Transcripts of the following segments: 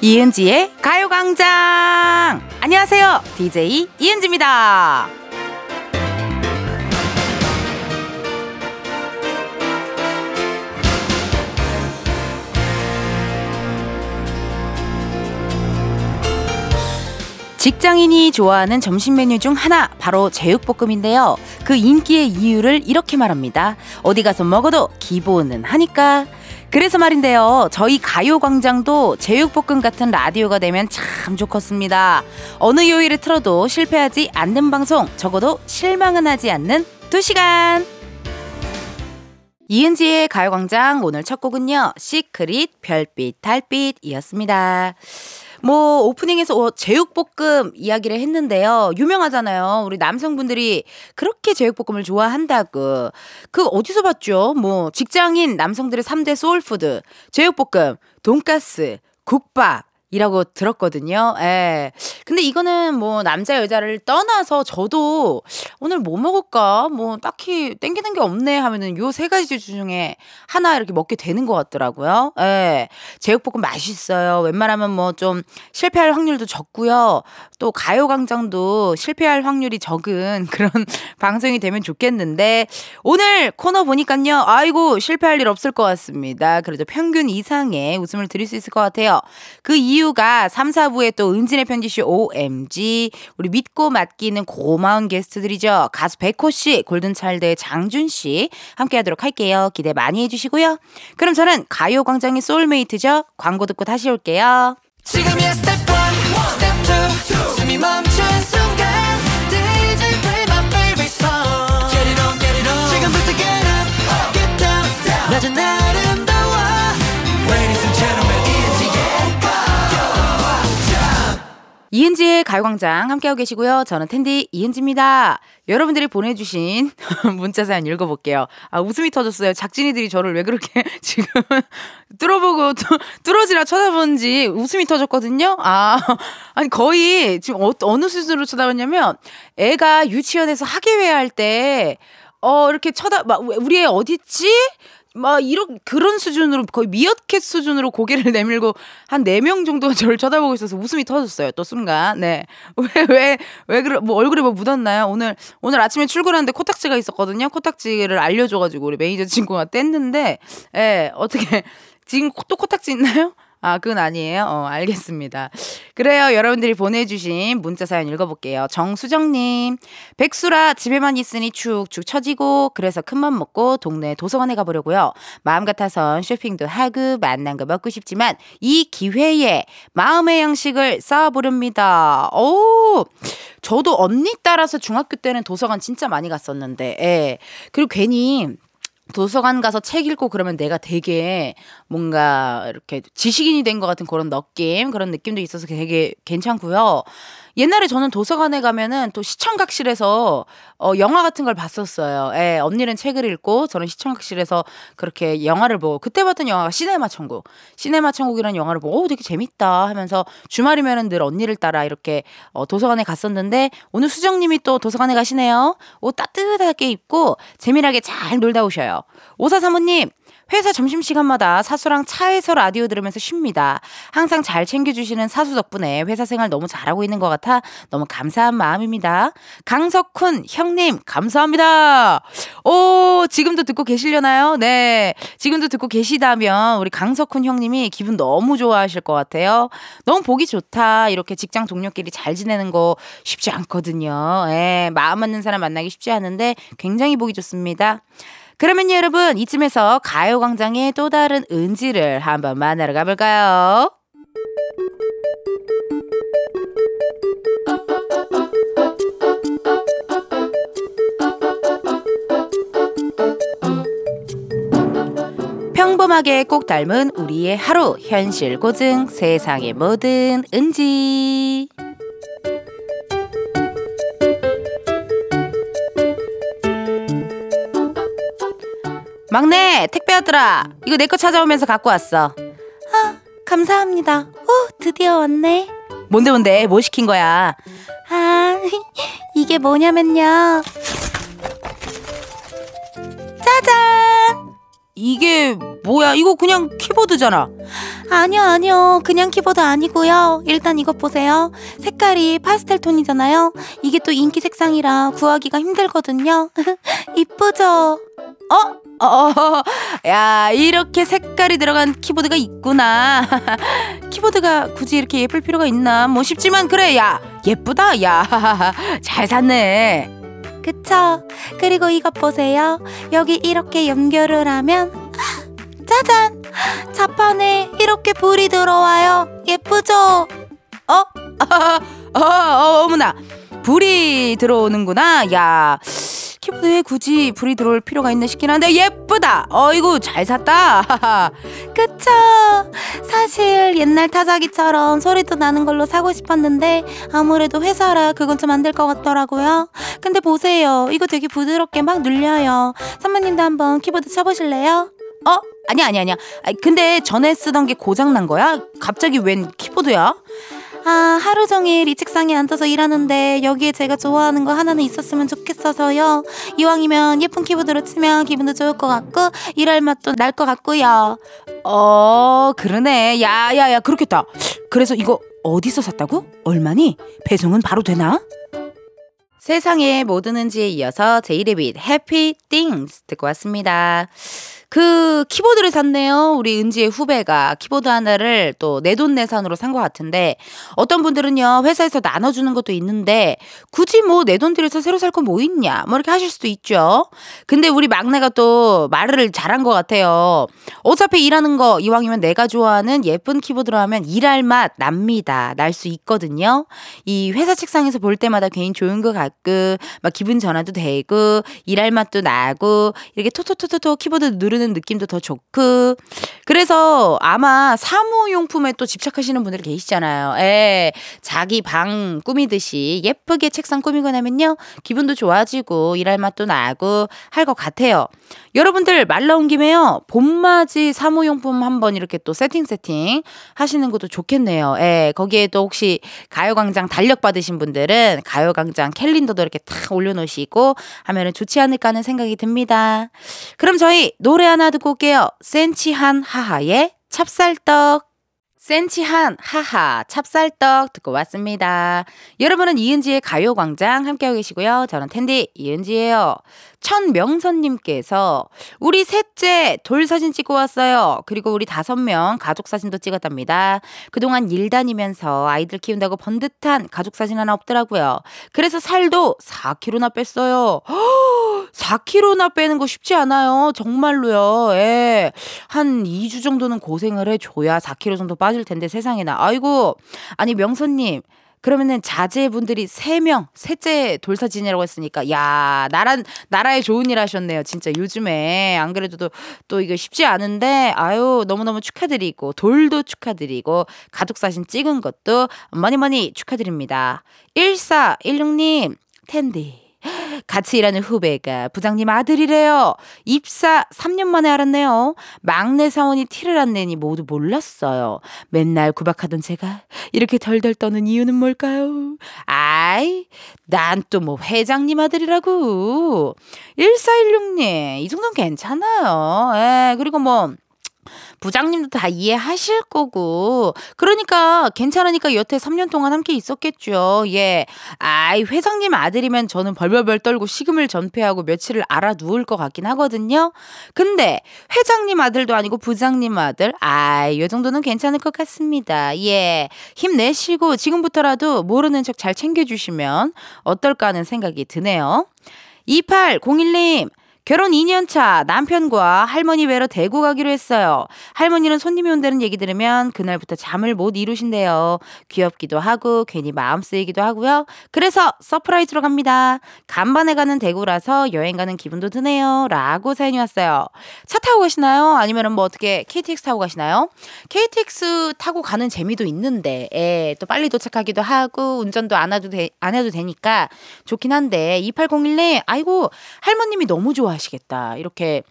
이은지의 가요광장! 안녕하세요. DJ 이은지입니다. 직장인이 좋아하는 점심 메뉴 중 하나 바로 제육볶음인데요. 그 인기의 이유를 이렇게 말합니다. 어디 가서 먹어도 기본은 하니까. 그래서 말인데요. 저희 가요광장도 제육볶음 같은 라디오가 되면 참 좋겠습니다. 어느 요일에 틀어도 실패하지 않는 방송, 적어도 실망은 하지 않는 2시간. 이은지의 가요광장 오늘 첫 곡은요. 시크릿 별빛 달빛이었습니다. 뭐 오프닝에서 어, 제육볶음 이야기를 했는데요. 유명하잖아요. 우리 남성분들이 그렇게 제육볶음을 좋아한다고. 그 어디서 봤죠? 뭐 직장인 남성들의 3대 soul food. 제육볶음, 돈가스, 국밥, 이라고 들었거든요. 예. 근데 이거는 뭐 남자 여자를 떠나서 저도 오늘 뭐 먹을까? 뭐 딱히 땡기는 게 없네 하면은 요 세 가지 중에 하나 이렇게 먹게 되는 것 같더라고요. 예. 제육볶음 맛있어요. 웬만하면 뭐 좀 실패할 확률도 적고요. 또 가요광장도 실패할 확률이 적은 그런 방송이 되면 좋겠는데 오늘 코너 보니까요. 아이고 실패할 일 없을 것 같습니다. 그래도 평균 이상의 웃음을 드릴 수 있을 것 같아요. 그 이유 이유가 3, 4부에 또 은지네 편집숍 OMG 우리 믿고 맡기는 고마운 게스트들이죠. 가수 백호 씨, 골든차일드의 장준 씨 함께 하도록 할게요. 기대 많이 해주시고요. 그럼 저는 가요광장의 soulmate죠. 광고 듣고 다시 올게요. 지금이야 스텝 1, 스텝 2, 숨이 멈춘 순간 지금부터 get up, get down 낮은 아름다워 이은지의 가요광장 함께하고 계시고요. 저는 텐디 이은지입니다. 여러분들이 보내주신 문자 사연 읽어볼게요. 아, 웃음이 터졌어요. 작진이들이 저를 왜 그렇게 지금 뚫어보고 뚫어지라 쳐다보는지 웃음이 터졌거든요. 아, 아니, 거의 지금 어, 어느 수준으로 쳐다봤냐면 애가 유치원에서 학예회 할 때, 어, 이렇게 쳐다, 막, 우리 애 어딨지? 막 이런 그런 수준으로 거의 미어캣 수준으로 고개를 내밀고 한 네 명 정도 저를 쳐다보고 있어서 웃음이 터졌어요. 또 순간. 네. 왜 왜 왜 그래 뭐 얼굴에 뭐 묻었나요? 오늘 오늘 아침에 출근하는데 코딱지가 있었거든요. 코딱지를 알려 줘 가지고 우리 매니저 친구가 뗐는데 예, 어떻게 지금 또 코딱지 있나요? 아, 그건 아니에요? 어, 알겠습니다. 그래요. 여러분들이 보내주신 문자 사연 읽어볼게요. 정수정님. 백수라 집에만 있으니 축축 처지고, 그래서 큰맘 먹고 동네 도서관에 가보려고요. 마음 같아선 쇼핑도 하고, 만난 거 먹고 싶지만, 이 기회에 마음의 양식을 쌓아보렵니다. 오! 저도 언니 따라서 중학교 때는 도서관 진짜 많이 갔었는데, 예. 그리고 괜히, 도서관 가서 책 읽고 그러면 내가 되게 뭔가 이렇게 지식인이 된 것 같은 그런 느낌, 그런 느낌도 있어서 되게 괜찮고요. 옛날에 저는 도서관에 가면은 또 시청각실에서 어, 영화 같은 걸 봤었어요. 예, 언니는 책을 읽고 저는 시청각실에서 그렇게 영화를 보고 그때 봤던 영화가 시네마 천국. 시네마 천국이라는 영화를 보고 오 되게 재밌다 하면서 주말이면은 늘 언니를 따라 이렇게 어, 도서관에 갔었는데 오늘 수정님이 또 도서관에 가시네요. 옷 따뜻하게 입고 재미나게 잘 놀다 오셔요. 오사 사모님 회사 점심시간마다 사수랑 차에서 라디오 들으면서 쉽니다. 항상 잘 챙겨주시는 사수 덕분에 회사 생활 너무 잘하고 있는 것 같아 너무 감사한 마음입니다. 강석훈 형님 감사합니다. 오 지금도 듣고 계시려나요? 네 지금도 듣고 계시다면 우리 강석훈 형님이 기분 너무 좋아하실 것 같아요. 너무 보기 좋다. 이렇게 직장 동료끼리 잘 지내는 거 쉽지 않거든요. 예, 마음 맞는 사람 만나기 쉽지 않은데 굉장히 보기 좋습니다. 그러면 여러분 이쯤에서 가요광장의 또 다른 은지를 한번 만나러 가볼까요? 평범하게 꼭 닮은 우리의 하루 현실 고증 세상의 모든 은지 막내 택배 왔더라. 이거 내 거 찾아오면서 갖고 왔어. 아 감사합니다. 오 드디어 왔네. 뭔데 뭔데? 뭐 시킨 거야? 아 이게 뭐냐면요. 짜잔 이게 뭐야 이거 그냥 키보드잖아 아니요, 아니요. 그냥 키보드 아니고요. 일단 이것 보세요. 색깔이 파스텔 톤이잖아요. 이게 또 인기 색상이라 구하기가 힘들거든요. 이쁘죠? 어? 어, 야, 이렇게 색깔이 들어간 키보드가 있구나. 키보드가 굳이 이렇게 예쁠 필요가 있나? 뭐 싶지만, 그래, 야, 예쁘다, 야. 잘 샀네. 그쵸? 그리고 이것 보세요. 여기 이렇게 연결을 하면, 짜잔! 자판에 이렇게 불이 들어와요. 예쁘죠? 어? 어, 어, 어머나. 불이 들어오는구나. 야. 키보드에 굳이 불이 들어올 필요가 있나 싶긴 한데 예쁘다. 어이구 잘 샀다. 그쵸? 사실 옛날 타자기처럼 소리도 나는 걸로 사고 싶었는데 아무래도 회사라 그건 좀 안 될 것 같더라고요. 근데 보세요. 이거 되게 부드럽게 막 눌려요. 선배님도 한번 키보드 쳐보실래요? 어? 아니야 아니야 아니야. 아니, 근데 전에 쓰던 게 고장 난 거야? 갑자기 웬 키보드야? 아, 하루 종일 이 책상에 앉아서 일하는데 여기에 제가 좋아하는 거 하나는 있었으면 좋겠어서요. 이왕이면 예쁜 키보드로 치면 기분도 좋을 것 같고 일할 맛도 날 것 같고요. 어, 그러네. 야, 야, 야, 그렇겠다. 그래서 이거 어디서 샀다고? 얼마니? 배송은 바로 되나? 세상에 뭐 드는지에 이어서 제이레빗 해피 띵스 듣고 왔습니다. 그 키보드를 샀네요. 우리 은지의 후배가 키보드 하나를 또 내돈내산으로 산 것 같은데 어떤 분들은요 회사에서 나눠주는 것도 있는데 굳이 뭐 내 돈 들여서 새로 살거뭐 있냐 뭐 이렇게 하실 수도 있죠. 근데 우리 막내가 또 말을 잘한 것 같아요. 어차피 일하는 거 이왕이면 내가 좋아하는 예쁜 키보드로 하면 일할 맛 납니다. 날 수 있거든요. 이 회사 책상에서 볼 때마다 괜히 좋은 것 같고 막 기분 전환도 되고 일할 맛도 나고 이렇게 토토토토토 키보드 누르 누르는 느낌도 더 좋고 그래서 아마 사무용품에 또 집착하시는 분들 계시잖아요. 예. 자기 방 꾸미듯이 예쁘게 책상 꾸미고 나면요. 기분도 좋아지고 일할 맛도 나고 할 것 같아요. 여러분들 말 나온 김에요. 봄맞이 사무용품 한번 이렇게 또 세팅 세팅 하시는 것도 좋겠네요. 예. 거기에 또 혹시 가요광장 달력 받으신 분들은 가요광장 캘린더도 이렇게 탁 올려놓으시고 하면은 좋지 않을까 하는 생각이 듭니다. 그럼 저희 노래 하나 듣고 올게요. 센치한 하하의 찹쌀떡. 센치한 하하 찹쌀떡 듣고 왔습니다. 여러분은 이은지의 가요광장 함께하고 계시고요. 저는 텐디 이은지예요. 천명선님께서 우리 셋째 돌 사진 찍고 왔어요. 그리고 우리 다섯 명 가족 사진도 찍었답니다. 그동안 일 다니면서 아이들 키운다고 번듯한 가족 사진 하나 없더라고요. 그래서 살도 4kg나 뺐어요. 4kg나 빼는 거 쉽지 않아요. 정말로요. 예. 한 2주 정도는 고생을 해줘야 4kg 정도 빠질 텐데 세상에나. 아이고. 아니, 명선님. 그러면은 자제분들이 3명, 셋째 돌사진이라고 했으니까, 야, 나란, 나라에 좋은 일 하셨네요. 진짜 요즘에. 안 그래도 또, 또 이거 쉽지 않은데, 아유, 너무너무 축하드리고, 돌도 축하드리고, 가족사진 찍은 것도 많이 많이 축하드립니다. 1416님, 텐디. 같이 일하는 후배가 부장님 아들이래요. 입사 3년 만에 알았네요. 막내 사원이 티를 안 내니 모두 몰랐어요. 맨날 구박하던 제가 이렇게 덜덜 떠는 이유는 뭘까요? 아이, 난 또 뭐 회장님 아들이라고. 1416님, 이 정도는 괜찮아요. 예, 그리고 뭐, 부장님도 다 이해하실 거고. 그러니까 괜찮으니까 여태 3년 동안 함께 있었겠죠. 예. 아이, 회장님 아들이면 저는 벌벌벌 떨고 식음을 전폐하고 며칠을 알아 누울 것 같긴 하거든요. 근데 회장님 아들도 아니고 부장님 아들. 아이, 요 정도는 괜찮을 것 같습니다. 예. 힘내시고 지금부터라도 모르는 척 잘 챙겨주시면 어떨까 하는 생각이 드네요. 2801님, 결혼 2년 차 남편과 할머니 뵈러 대구 가기로 했어요. 할머니는 손님이 온다는 얘기 들으면 그날부터 잠을 못 이루신대요. 귀엽기도 하고 괜히 마음 쓰이기도 하고요. 그래서 surprise로 갑니다. 간만에 가는 대구라서 여행 가는 기분도 드네요. 라고 사연이 왔어요. 차 타고 가시나요? 아니면 뭐 어떻게 KTX 타고 가시나요? KTX 타고 가는 재미도 있는데 예, 또 빨리 도착하기도 하고 운전도 안 해도, 되, 안 해도 되니까 좋긴 한데 2801님 아이고 할머님이 너무 좋아 하시겠다. 이렇게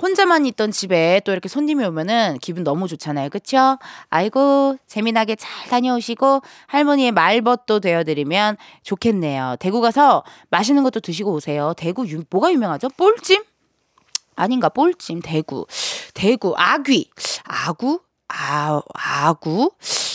혼자만 있던 집에 또 이렇게 손님이 오면은 기분 너무 좋잖아요. 그쵸? 아이고, 재미나게 잘 다녀오시고 할머니의 말벗도 되어드리면 좋겠네요. 대구 가서 맛있는 것도 드시고 오세요. 대구 유, 뭐가 유명하죠? 볼찜? 아닌가, 볼찜, 대구. 대구, 아귀. 아구? 아, 아구?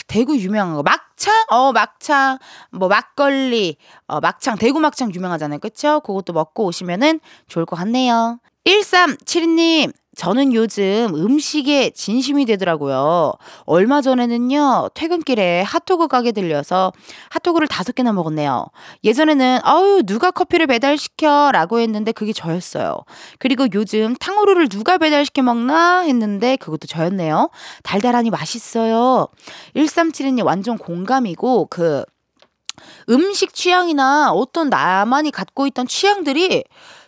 대구 유명한 거. 막 창? 어, 막창. 뭐, 막걸리. 어, 막창. 대구 막창 유명하잖아요. 그쵸? 그것도 먹고 오시면은 좋을 것 같네요. 1372님, 저는 요즘 음식에 진심이 되더라고요. 얼마 전에는요, 퇴근길에 핫도그 가게 들려서 핫도그를 다섯 개나 먹었네요. 예전에는, 아유, 누가 커피를 배달시켜? 라고 했는데 그게 저였어요. 그리고 요즘 탕후루를 누가 배달시켜 먹나? 했는데 그것도 저였네요. 달달하니 맛있어요. 1372님 완전 공감이고, 그, 음식 취향이나 어떤 나만이 갖고 있던 취향들이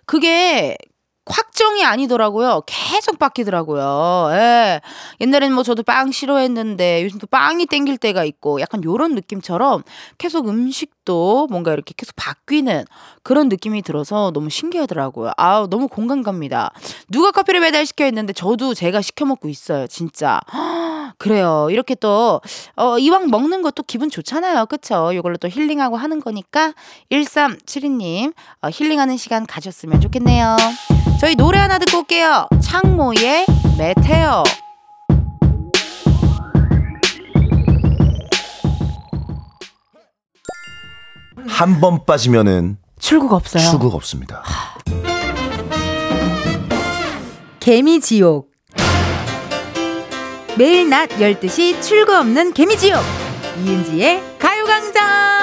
그게 확정이 아니더라고요. 계속 바뀌더라고요. 예. 옛날에는 뭐 저도 빵 싫어했는데 요즘 또 빵이 땡길 때가 있고 약간 요런 느낌처럼 계속 음식도 뭔가 이렇게 계속 바뀌는 그런 느낌이 들어서 너무 신기하더라고요. 아우, 너무 공감 갑니다. 누가 커피를 배달시켜 했는데 저도 제가 시켜 먹고 있어요. 진짜. 그래요. 이렇게 또, 어, 이왕 먹는 것도 기분 좋잖아요. 그쵸? 이걸로 또 힐링하고 하는 거니까 1372님, 어, 힐링하는 시간 가졌으면 좋겠네요. 저희 노래 하나 듣고 올게요. 창모의 메테오. 한 번 빠지면은 출국 없어요. 출국 없습니다. 개미지옥. 매일 낮 12시 출구 없는 개미지옥. 이은지의 가요광장.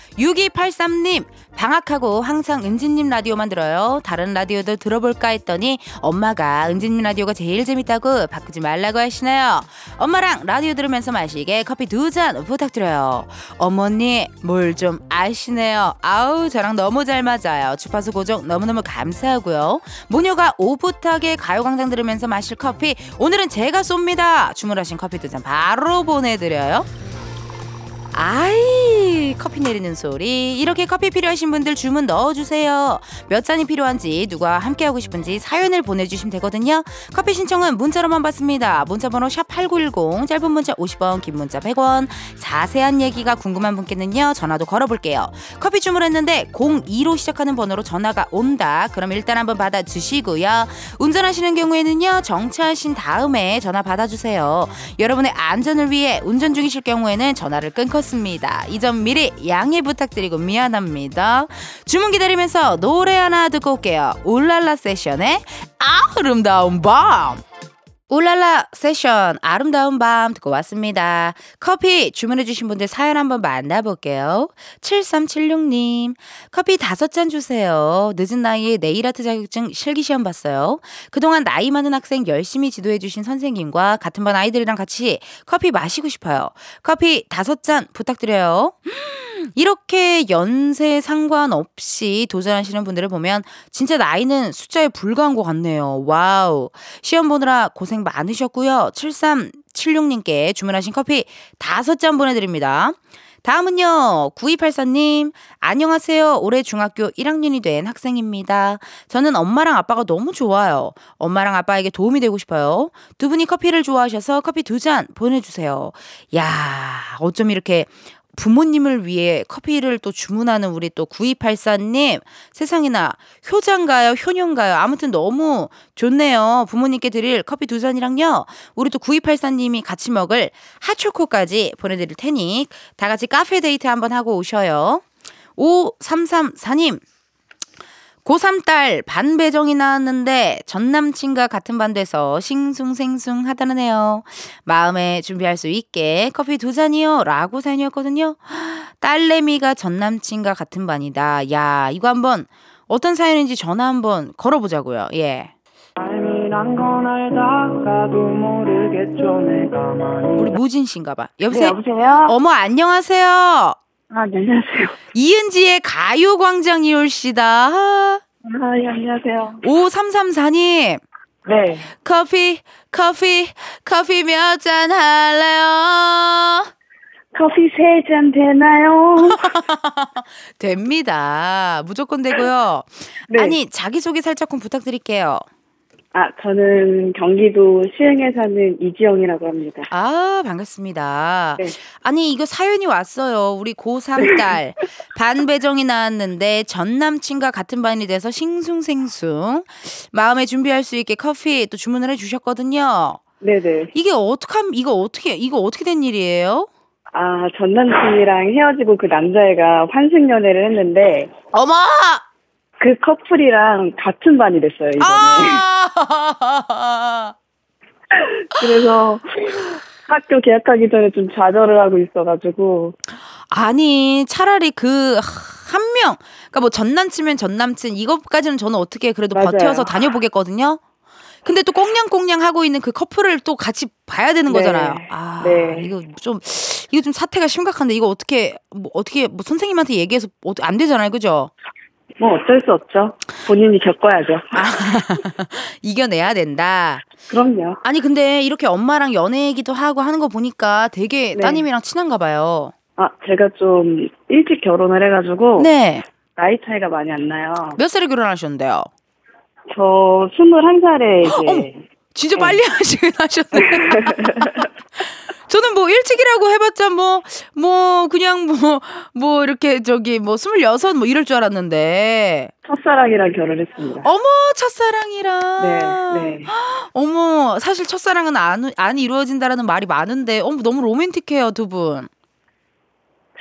6283님, 방학하고 항상 은지님 라디오만 들어요. 다른 라디오도 들어볼까 했더니 엄마가 은지님 라디오가 제일 재밌다고 바꾸지 말라고 하시네요. 엄마랑 라디오 들으면서 마시게 커피 두 잔 부탁드려요. 어머니, 뭘 좀 아시네요. 아우, 저랑 너무 잘 맞아요. 주파수 고정 너무너무 감사하고요. 모녀가 오붓하게 가요광장 들으면서 마실 커피, 오늘은 제가 쏩니다. 주문하신 커피 두 잔 바로 보내드려요. 아이 커피 내리는 소리. 이렇게 커피 필요하신 분들 주문 넣어주세요. 몇 잔이 필요한지 누가 함께하고 싶은지 사연을 보내주시면 되거든요. 커피 신청은 문자로만 받습니다. 문자번호 샵8910 짧은 문자 50원 긴 문자 100원. 자세한 얘기가 궁금한 분께는요 전화도 걸어볼게요. 커피 주문했는데 02로 시작하는 번호로 전화가 온다. 그럼 일단 한번 받아주시고요. 운전하시는 경우에는요 정차하신 다음에 전화 받아주세요. 여러분의 안전을 위해 운전 중이실 경우에는 전화를 끊고 습니다 이 점 미리 양해 부탁드리고 미안합니다. 주문 기다리면서 노래 하나 듣고 올게요. 울랄라 세션의 아름다운 밤. 울랄라 세션 아름다운 밤 듣고 왔습니다. 커피 주문해주신 분들 사연 한번 만나볼게요. 7376님 커피 다섯 잔 주세요. 늦은 나이에 네일아트 자격증 실기시험 봤어요. 그동안 나이 많은 학생 열심히 지도해주신 선생님과 같은 반 아이들이랑 같이 커피 마시고 싶어요. 커피 다섯 잔 부탁드려요. 이렇게 연세 상관없이 도전하시는 분들을 보면 진짜 나이는 숫자에 불과한 것 같네요. 와우. 시험 보느라 고생 많으셨고요. 7376님께 주문하신 커피 다섯 잔 보내드립니다. 다음은요, 9284님, 안녕하세요. 올해 중학교 1학년이 된 학생입니다. 저는 엄마랑 아빠가 너무 좋아요. 엄마랑 아빠에게 도움이 되고 싶어요. 두 분이 커피를 좋아하셔서 커피 두 잔 보내주세요. 야 어쩜 이렇게 부모님을 위해 커피를 또 주문하는 우리 또 9284님 세상에나 효자인가요 효녀인가요. 아무튼 너무 좋네요. 부모님께 드릴 커피 두 잔이랑요. 우리 또 9284님이 같이 먹을 핫초코까지 보내드릴 테니 다 같이 카페 데이트 한번 하고 오셔요. 5334님 고3 딸 반배정이 나왔는데 전 남친과 같은 반돼서 싱숭생숭 하다네요. 마음에 준비할 수 있게 커피 두 잔이요. 라고 사연이었거든요. 딸내미가 전 남친과 같은 반이다. 야, 이거 한번 어떤 사연인지 전화 한번 걸어보자고요. 예. 우리 무진 씨인가 봐. 네, 여보세요? 여보세요? 어머, 안녕하세요. 아, 네, 안녕하세요. 이은지의 가요광장 이올 씨다. 아, 아, 예, 안녕하세요. 5334님. 네. 커피, 커피, 커피 몇 잔 할래요? 커피 세 잔 되나요? 됩니다. 무조건 되고요. 네. 아니, 자기소개 살짝 좀 부탁드릴게요. 아, 저는 경기도 시흥에 사는 이지영이라고 합니다. 아, 반갑습니다. 네. 아니, 이거 사연이 왔어요. 우리 고3 딸. 반배정이 나왔는데 전 남친과 같은 반이 돼서 싱숭생숭. 마음에 준비할 수 있게 커피 또 주문을 해 주셨거든요. 네네. 이게 어떻게 하면 이거 어떻게 이거 어떻게 된 일이에요? 아, 전 남친이랑 헤어지고 그 남자애가 환승 연애를 했는데 어머! 그 커플이랑 같은 반이 됐어요, 이번에. 아! 그래서 학교 개학하기 전에 좀 좌절을 하고 있어가지고. 아니, 차라리 그 한 명, 그러니까 뭐 전남친면 전남친 이것까지는 저는 어떻게 그래도 맞아요. 버텨서 다녀보겠거든요. 근데 또 꽁냥꽁냥 하고 있는 그 커플을 또 같이 봐야 되는 네. 거잖아요. 아, 네. 이거 좀 이거 좀 사태가 심각한데 이거 어떻게 뭐 어떻게 뭐 선생님한테 얘기해서 어- 안 되잖아요, 그죠? 뭐 어쩔 수 없죠. 본인이 겪어야죠. 아, 이겨내야 된다. 그럼요. 아니 근데 이렇게 엄마랑 연애 얘기도 하고 하는 거 보니까 되게 네. 따님이랑 친한가 봐요. 아, 제가 좀 일찍 결혼을 해가지고 네. 나이 차이가 많이 안 나요. 몇 살에 결혼하셨는데요? 저 21살에 이제 어머. 진짜 네. 빨리 하시긴 하셨네. 저는 뭐 일찍이라고 해봤자 뭐, 뭐, 그냥 뭐, 뭐, 이렇게 저기 뭐, 스물여섯 뭐 이럴 줄 알았는데. 첫사랑이랑 결혼했습니다. 어머, 첫사랑이랑. 네, 네. 어머, 사실 첫사랑은 안, 안 이루어진다라는 말이 많은데, 어머, 너무 로맨틱해요, 두 분.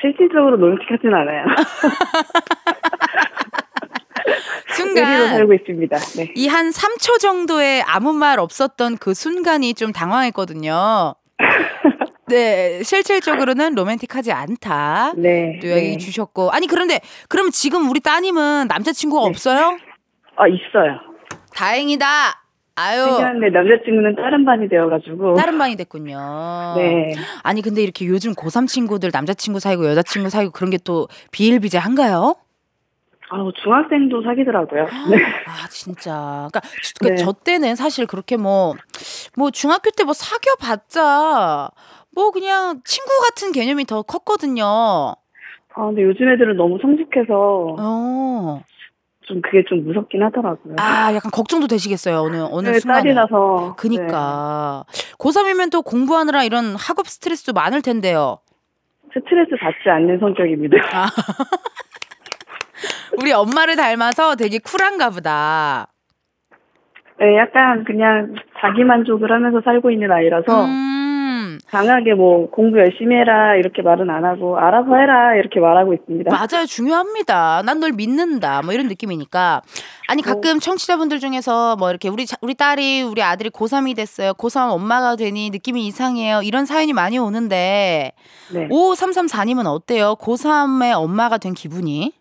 실질적으로 로맨틱하진 않아요. 순간, 살고 있습니다. 네. 이한 3초 정도의 아무 말 없었던 그 순간이 좀 당황했거든요. 네, 실질적으로는 로맨틱하지 않다. 네. 또 얘기 네. 주셨고 아니 그런데 그럼 지금 우리 따님은 남자친구가 없어요? 아, 있어요. 다행이다. 아유 근데 남자친구는 다른 반이 되어가지고. 다른 방이 됐군요. 네. 아니 근데 이렇게 요즘 고3 친구들 남자친구 사귀고 여자친구 사귀고 그런 게 또 비일비재한가요? 아우, 중학생도 사귀더라고요. 네. 아 진짜. 그러니까, 저- 그러니까 네. 저 때는 사실 그렇게 뭐뭐 중학교 때 뭐 사귀어봤자 뭐 그냥 친구 같은 개념이 더 컸거든요. 아, 근데 요즘 애들은 너무 성숙해서 어. 좀 그게 좀 무섭긴 하더라고요. 아 약간 걱정도 되시겠어요 어느 어느 네, 순간에. 딸이라서. 그니까 고3이면 또 공부하느라 이런 학업 스트레스도 많을 텐데요. 네. 스트레스 받지 않는 성격입니다. 우리 엄마를 닮아서 되게 쿨한가 보다. 네, 약간 그냥 자기 만족을 하면서 살고 있는 아이라서 음, 강하게 뭐 공부 열심히 해라 이렇게 말은 안 하고 알아서 해라 이렇게 말하고 있습니다. 맞아요. 중요합니다. 난 널 믿는다. 뭐 이런 느낌이니까. 아니 가끔 청취자분들 중에서 뭐 이렇게 우리 자- 우리 딸이 우리 아들이 고3이 됐어요. 고3 엄마가 되니 느낌이 이상해요. 이런 사연이 많이 오는데 네. 5334님은 어때요? 고3의 엄마가 된 기분이?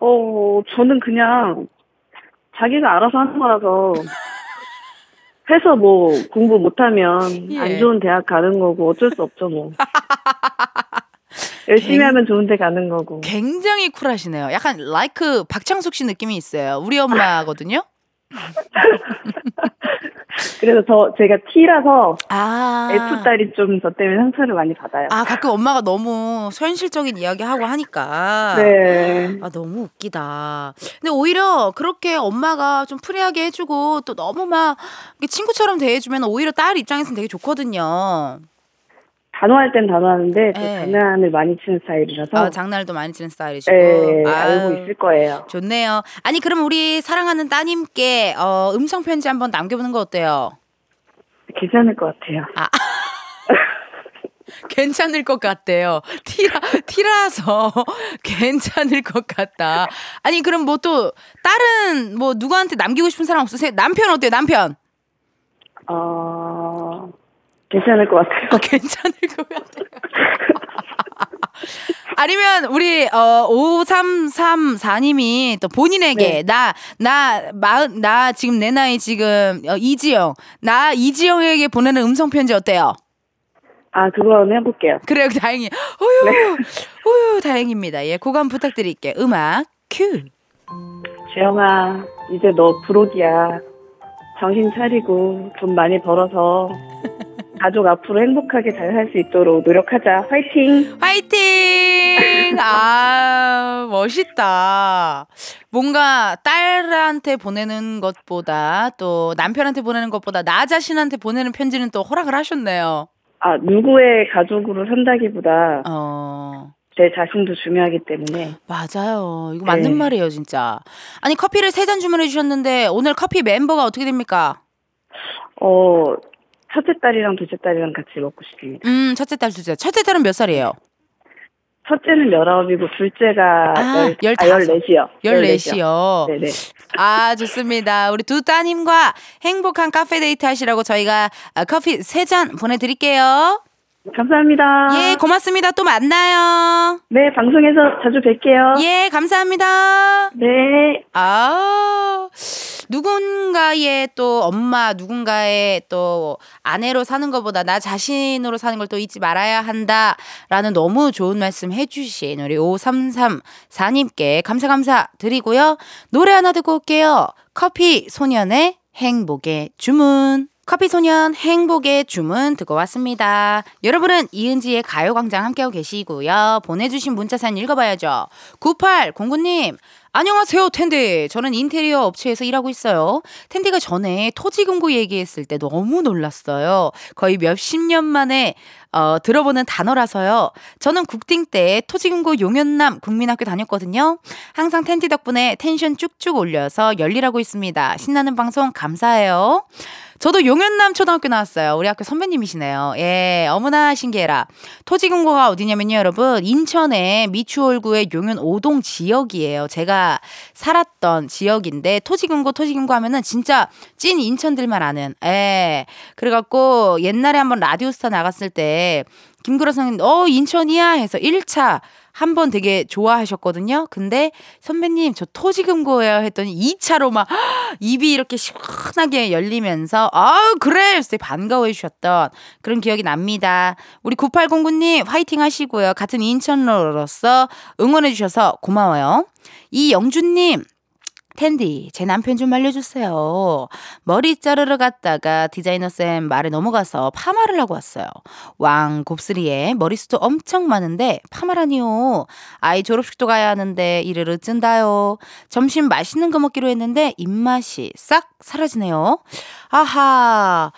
어, 저는 그냥 자기가 알아서 하는 거라서 해서 뭐 공부 못하면 예. 안 좋은 대학 가는 거고 어쩔 수 없죠 뭐. 열심히 굉- 하면 좋은 데 가는 거고. 굉장히 쿨하시네요. 약간 라이크 박창숙 씨 느낌이 있어요. 우리 엄마거든요. 그래서 저 제가 T라서 아. F 딸이 좀 저 때문에 상처를 많이 받아요. 아, 가끔 엄마가 너무 현실적인 이야기 하고 하니까. 네. 아, 너무 웃기다. 근데 오히려 그렇게 엄마가 좀 free하게 해주고 또 너무 막 친구처럼 대해주면 오히려 딸 입장에서는 되게 좋거든요. 단호할 땐 단호하는데 저 네. 장난을 많이 치는 스타일이라서 아, 장난도 많이 치는 스타일이시고. 네, 알고 있을 거예요. 좋네요. 아니, 그럼 우리 사랑하는 따님께 어, 음성 편지 한번 남겨보는 거 어때요? 괜찮을 것 같아요. 괜찮을 것 같대요. 티라, 티라서 괜찮을 것 같다. 아니, 그럼 뭐 또, 다른, 뭐, 누구한테 남기고 싶은 사람 없으세요? 남편 어때요, 남편? 어, 괜찮을 것 같아요. 어, 괜찮을 것 같아요. 아니면 우리 어 5334님이 또 본인에게 네. 나나 마흔 나 지금 내 나이 지금 어, 이지영 나 이지영에게 보내는 음성 편지 어때요? 아, 그건 해볼게요. 그래요 다행히 어휴 어휴 다행입니다 예 고감 부탁드릴게요 음악 큐 재영아, 이제 너 부록이야. 정신 차리고 돈 많이 벌어서 가족 앞으로 행복하게 잘 살 수 있도록 노력하자. 화이팅! 화이팅! 아, 멋있다. 뭔가 딸한테 보내는 것보다 또 남편한테 보내는 것보다 나 자신한테 보내는 편지는 또 허락을 하셨네요. 아, 누구의 가족으로 산다기보다 어, 제 자신도 중요하기 때문에 맞아요. 이거 맞는 네. 말이에요, 진짜. 아니, 커피를 세 잔 주문해 주셨는데 오늘 커피 멤버가 어떻게 됩니까? 어, 첫째 딸이랑 둘째 딸이랑 같이 먹고 싶습니다. 음, 첫째 딸, 둘째. 첫째 딸은 몇 살이에요? 첫째는 19이고 둘째가 아, 열, 열다섯. 아, 14시요. 14시요. 네네. 아, 좋습니다. 우리 두 따님과 행복한 카페 데이트 하시라고 저희가 아, 커피 세 잔 보내드릴게요. 감사합니다. 예, 고맙습니다. 또 만나요. 네, 방송에서 자주 뵐게요. 예, 감사합니다. 네. 아, 누군가의 또 엄마, 누군가의 또 아내로 사는 것보다 나 자신으로 사는 걸 또 잊지 말아야 한다라는 너무 좋은 말씀 해주신 우리 5334님께 감사 감사 드리고요. 노래 하나 듣고 올게요. 커피 소년의 행복의 주문. 커피 소년 행복의 주문 듣고 왔습니다. 여러분은 이은지의 가요광장 함께하고 계시고요. 보내주신 문자 사연 읽어봐야죠. 9809님, 안녕하세요, 텐디. 저는 인테리어 업체에서 일하고 있어요. 텐디가 전에 토지금고 얘기했을 때 너무 놀랐어요. 거의 몇십 년 만에 어, 들어보는 단어라서요. 저는 국딩 때 토지금고 용현남 국민학교 다녔거든요. 항상 텐디 덕분에 텐션 쭉쭉 올려서 열일하고 있습니다. 신나는 방송 감사해요. 저도 용현남 초등학교 나왔어요. 우리 학교 선배님이시네요. 예, 어머나 신기해라. 토지금고가 어디냐면요, 여러분. 인천의 미추홀구의 용현 5동 지역이에요. 제가 살았던 지역인데, 토지금고, 토지금고 하면은 진짜 찐 인천들만 아는, 예. 그래갖고 옛날에 한번 라디오스타 나갔을 때, 김구라 선생님, 어, 인천이야? 해서 1차 한 번 되게 좋아하셨거든요. 근데 선배님, 저 토지금 고예요. 했더니 2차로 막 입이 이렇게 시원하게 열리면서, 아 그래! 그래서 되게 반가워해 주셨던 그런 기억이 납니다. 우리 9809님, 화이팅 하시고요. 같은 인천로로서 응원해 주셔서 고마워요. 이영준님, 텐디, 제 남편 좀 알려주세요. 머리 자르러 갔다가 디자이너쌤 말에 넘어가서 파마를 하고 왔어요. 왕 곱슬이에 머리숱도 엄청 많은데 파마라니요. 아이 졸업식도 가야 하는데 일을 어쩐다요. 점심 맛있는 거 먹기로 했는데 입맛이 싹 사라지네요. 아하.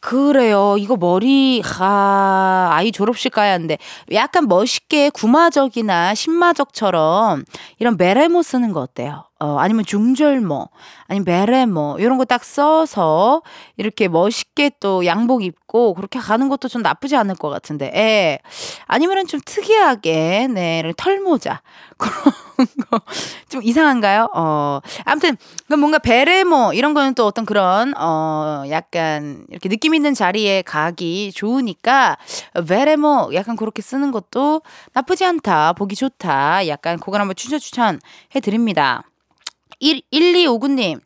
그래요. 이거 머리, 아, 아이 졸업식 가야 하는데, 약간 멋있게 구마적이나 신마적처럼 이런 메레모 쓰는 거 어때요? 어, 아니면 중절모, 아니면 메레모, 이런 거 딱 써서 이렇게 멋있게 또 양복 입고 그렇게 가는 것도 좀 나쁘지 않을 것 같은데, 예. 아니면은 좀 특이하게, 네, 털모자. 그런 거. 좀 이상한가요? 어, 아무튼, 그 뭔가 베레모, 이런 거는 또 어떤 그런, 어, 약간 이렇게 느낌 있는 자리에 가기 좋으니까, 베레모 약간 그렇게 쓰는 것도 나쁘지 않다. 보기 좋다. 약간 그걸 한번 추천 추천해 드립니다. 1, 1259님,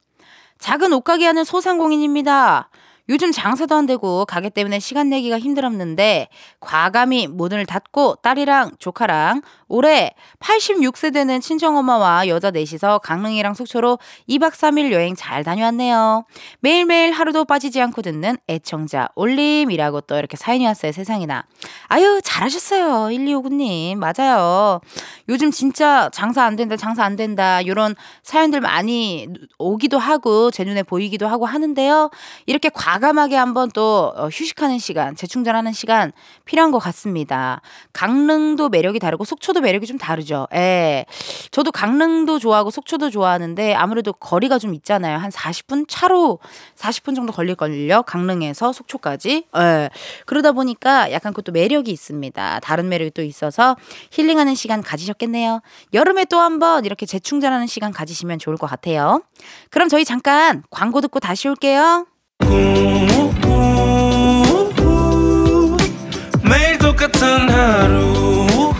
작은 옷가게 하는 소상공인입니다. 요즘 장사도 안 되고 가게 때문에 시간 내기가 힘들었는데 과감히 문을 닫고 딸이랑 조카랑 올해 86세 되는 친정엄마와 여자 넷이서 강릉이랑 속초로 2박 3일 여행 잘 다녀왔네요. 매일매일 하루도 빠지지 않고 듣는 애청자 올림이라고 또 이렇게 사연이 왔어요 세상에나. 아유 잘하셨어요 1259님 맞아요. 요즘 진짜 장사 안 된다 장사 안 된다 요런 사연들 많이 오기도 하고 제 눈에 보이기도 하고 하는데요. 이렇게 과 과감하게 한번 또 어, 휴식하는 시간, 재충전하는 시간 필요한 것 같습니다. 강릉도 매력이 다르고 속초도 매력이 좀 다르죠. 예. 저도 강릉도 좋아하고 속초도 좋아하는데 아무래도 거리가 좀 있잖아요. 한 40분 차로 40분 정도 걸릴걸요. 강릉에서 속초까지. 예. 그러다 보니까 약간 그것도 매력이 있습니다. 다른 매력이 또 있어서 힐링하는 시간 가지셨겠네요. 여름에 또 한번 이렇게 재충전하는 시간 가지시면 좋을 것 같아요. 그럼 저희 잠깐 광고 듣고 다시 올게요. 매일 똑같은 하루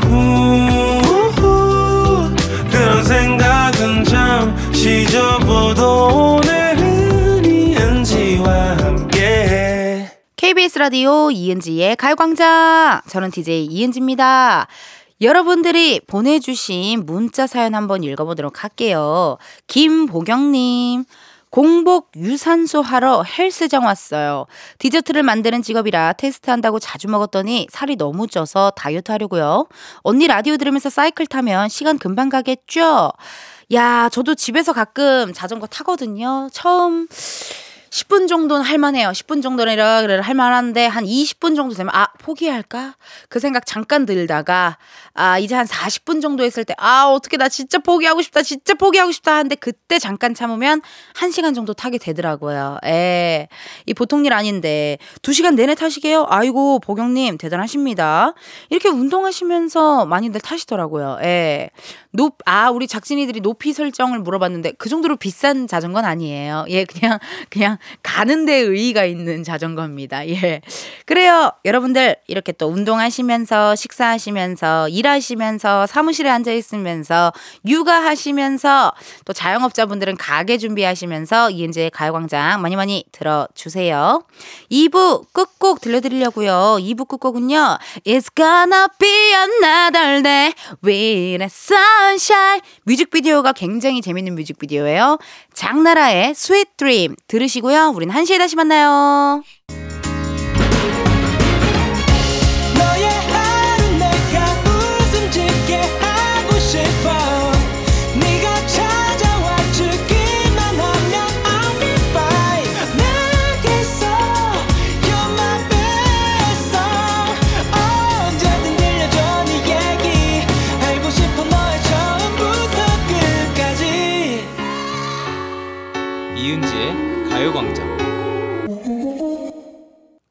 그런 생각은 잠시 접어도 오늘은 이은지와 함께 KBS 라디오 이은지의 가요광장. 저는 DJ 이은지입니다. 여러분들이 보내주신 문자 사연 한번 읽어보도록 할게요. 김보경님. 공복 유산소 하러 헬스장 왔어요. 디저트를 만드는 직업이라 테스트한다고 자주 먹었더니 살이 너무 쪄서 다이어트 하려고요. 언니 라디오 들으면서 사이클 타면 시간 금방 가겠죠? 야, 저도 집에서 가끔 자전거 타거든요. 처음 10분 정도는 할만해요. 10분 정도는 할만한데 한 20분 정도 되면 아 포기할까? 그 생각 잠깐 들다가 아 이제 한 40분 정도 했을 때 아 어떻게 나 진짜 포기하고 싶다 진짜 포기하고 싶다 하는데 그때 잠깐 참으면 1 시간 정도 타게 되더라고요. 예. 이 보통 일 아닌데 2 시간 내내 타시게요? 아이고 보경님 대단하십니다. 이렇게 운동하시면서 많이들 타시더라고요. 예. 높, 아, 우리 작진이들이 높이 설정을 물어봤는데 그 정도로 비싼 자전거는 아니에요. 예, 그냥, 그냥 가는 데 의의가 있는 자전거입니다. 예. 그래요. 여러분들 이렇게 또 운동하시면서 식사하시면서 일하시면서 사무실에 앉아 있으면서 육아하시면서 또 자영업자분들은 가게 준비하시면서 이은재의 가요광장 많이 많이 들어주세요. 2부 끝곡 들려드리려고요. 2부 끝곡은요. It's gonna be another day a sunshine. 뮤직비디오가 굉장히 재밌는 뮤직비디오예요. 장나라의 Sweet Dream 들으시고요. 우린 1시에 다시 만나요. 가요광장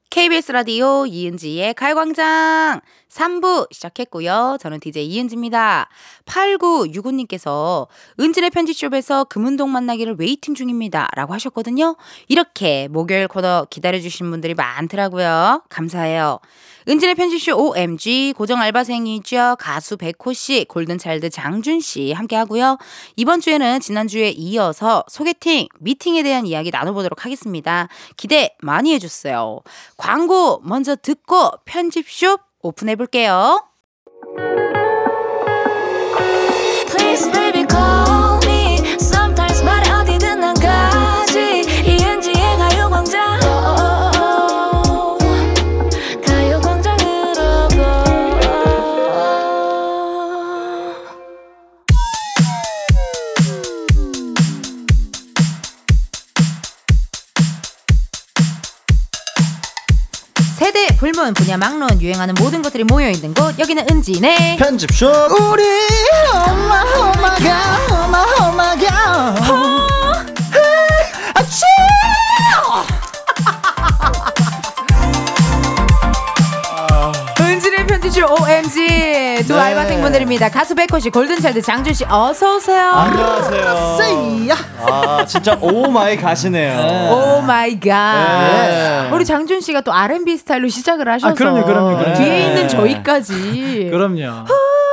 KBS 라디오 이은지의 가요광장 3부 시작했고요. 저는 DJ 이은지입니다. 8965님께서 은지네 편집숍에서 금운동 만나기를 waiting 중입니다. 라고 하셨거든요. 이렇게 목요일 코너 기다려주신 분들이 많더라고요. 감사해요. 은지네 편집숍 OMG 고정 알바생이죠. 가수 백호 씨, 골든차일드 장준 씨 함께 하고요. 이번 주에는 지난주에 이어서 소개팅, 미팅에 대한 이야기 나눠보도록 하겠습니다. 기대 많이 해주세요. 광고 먼저 듣고 편집쇼 오픈해 볼게요. 불문 분야 막론 유행하는 모든 것들이 모여 있는 곳. 여기는 은진의 편집쇼. 우리 엄마 엄마가 엄마 엄마가. 은진의 편집쇼 OMG 두 네. 알바생분들입니다. 가수 백호 씨, 골든차일드 장준 씨 어서 오세요. 안녕하세요. 세이야 아 진짜 오 마이 가시네요. 오 my god. 네. 우리 장준 씨가 또 R&B 스타일로 시작을 하셔서 아, 그럼요, 그럼요, 그럼요. 뒤에 네. 있는 저희까지 그럼요.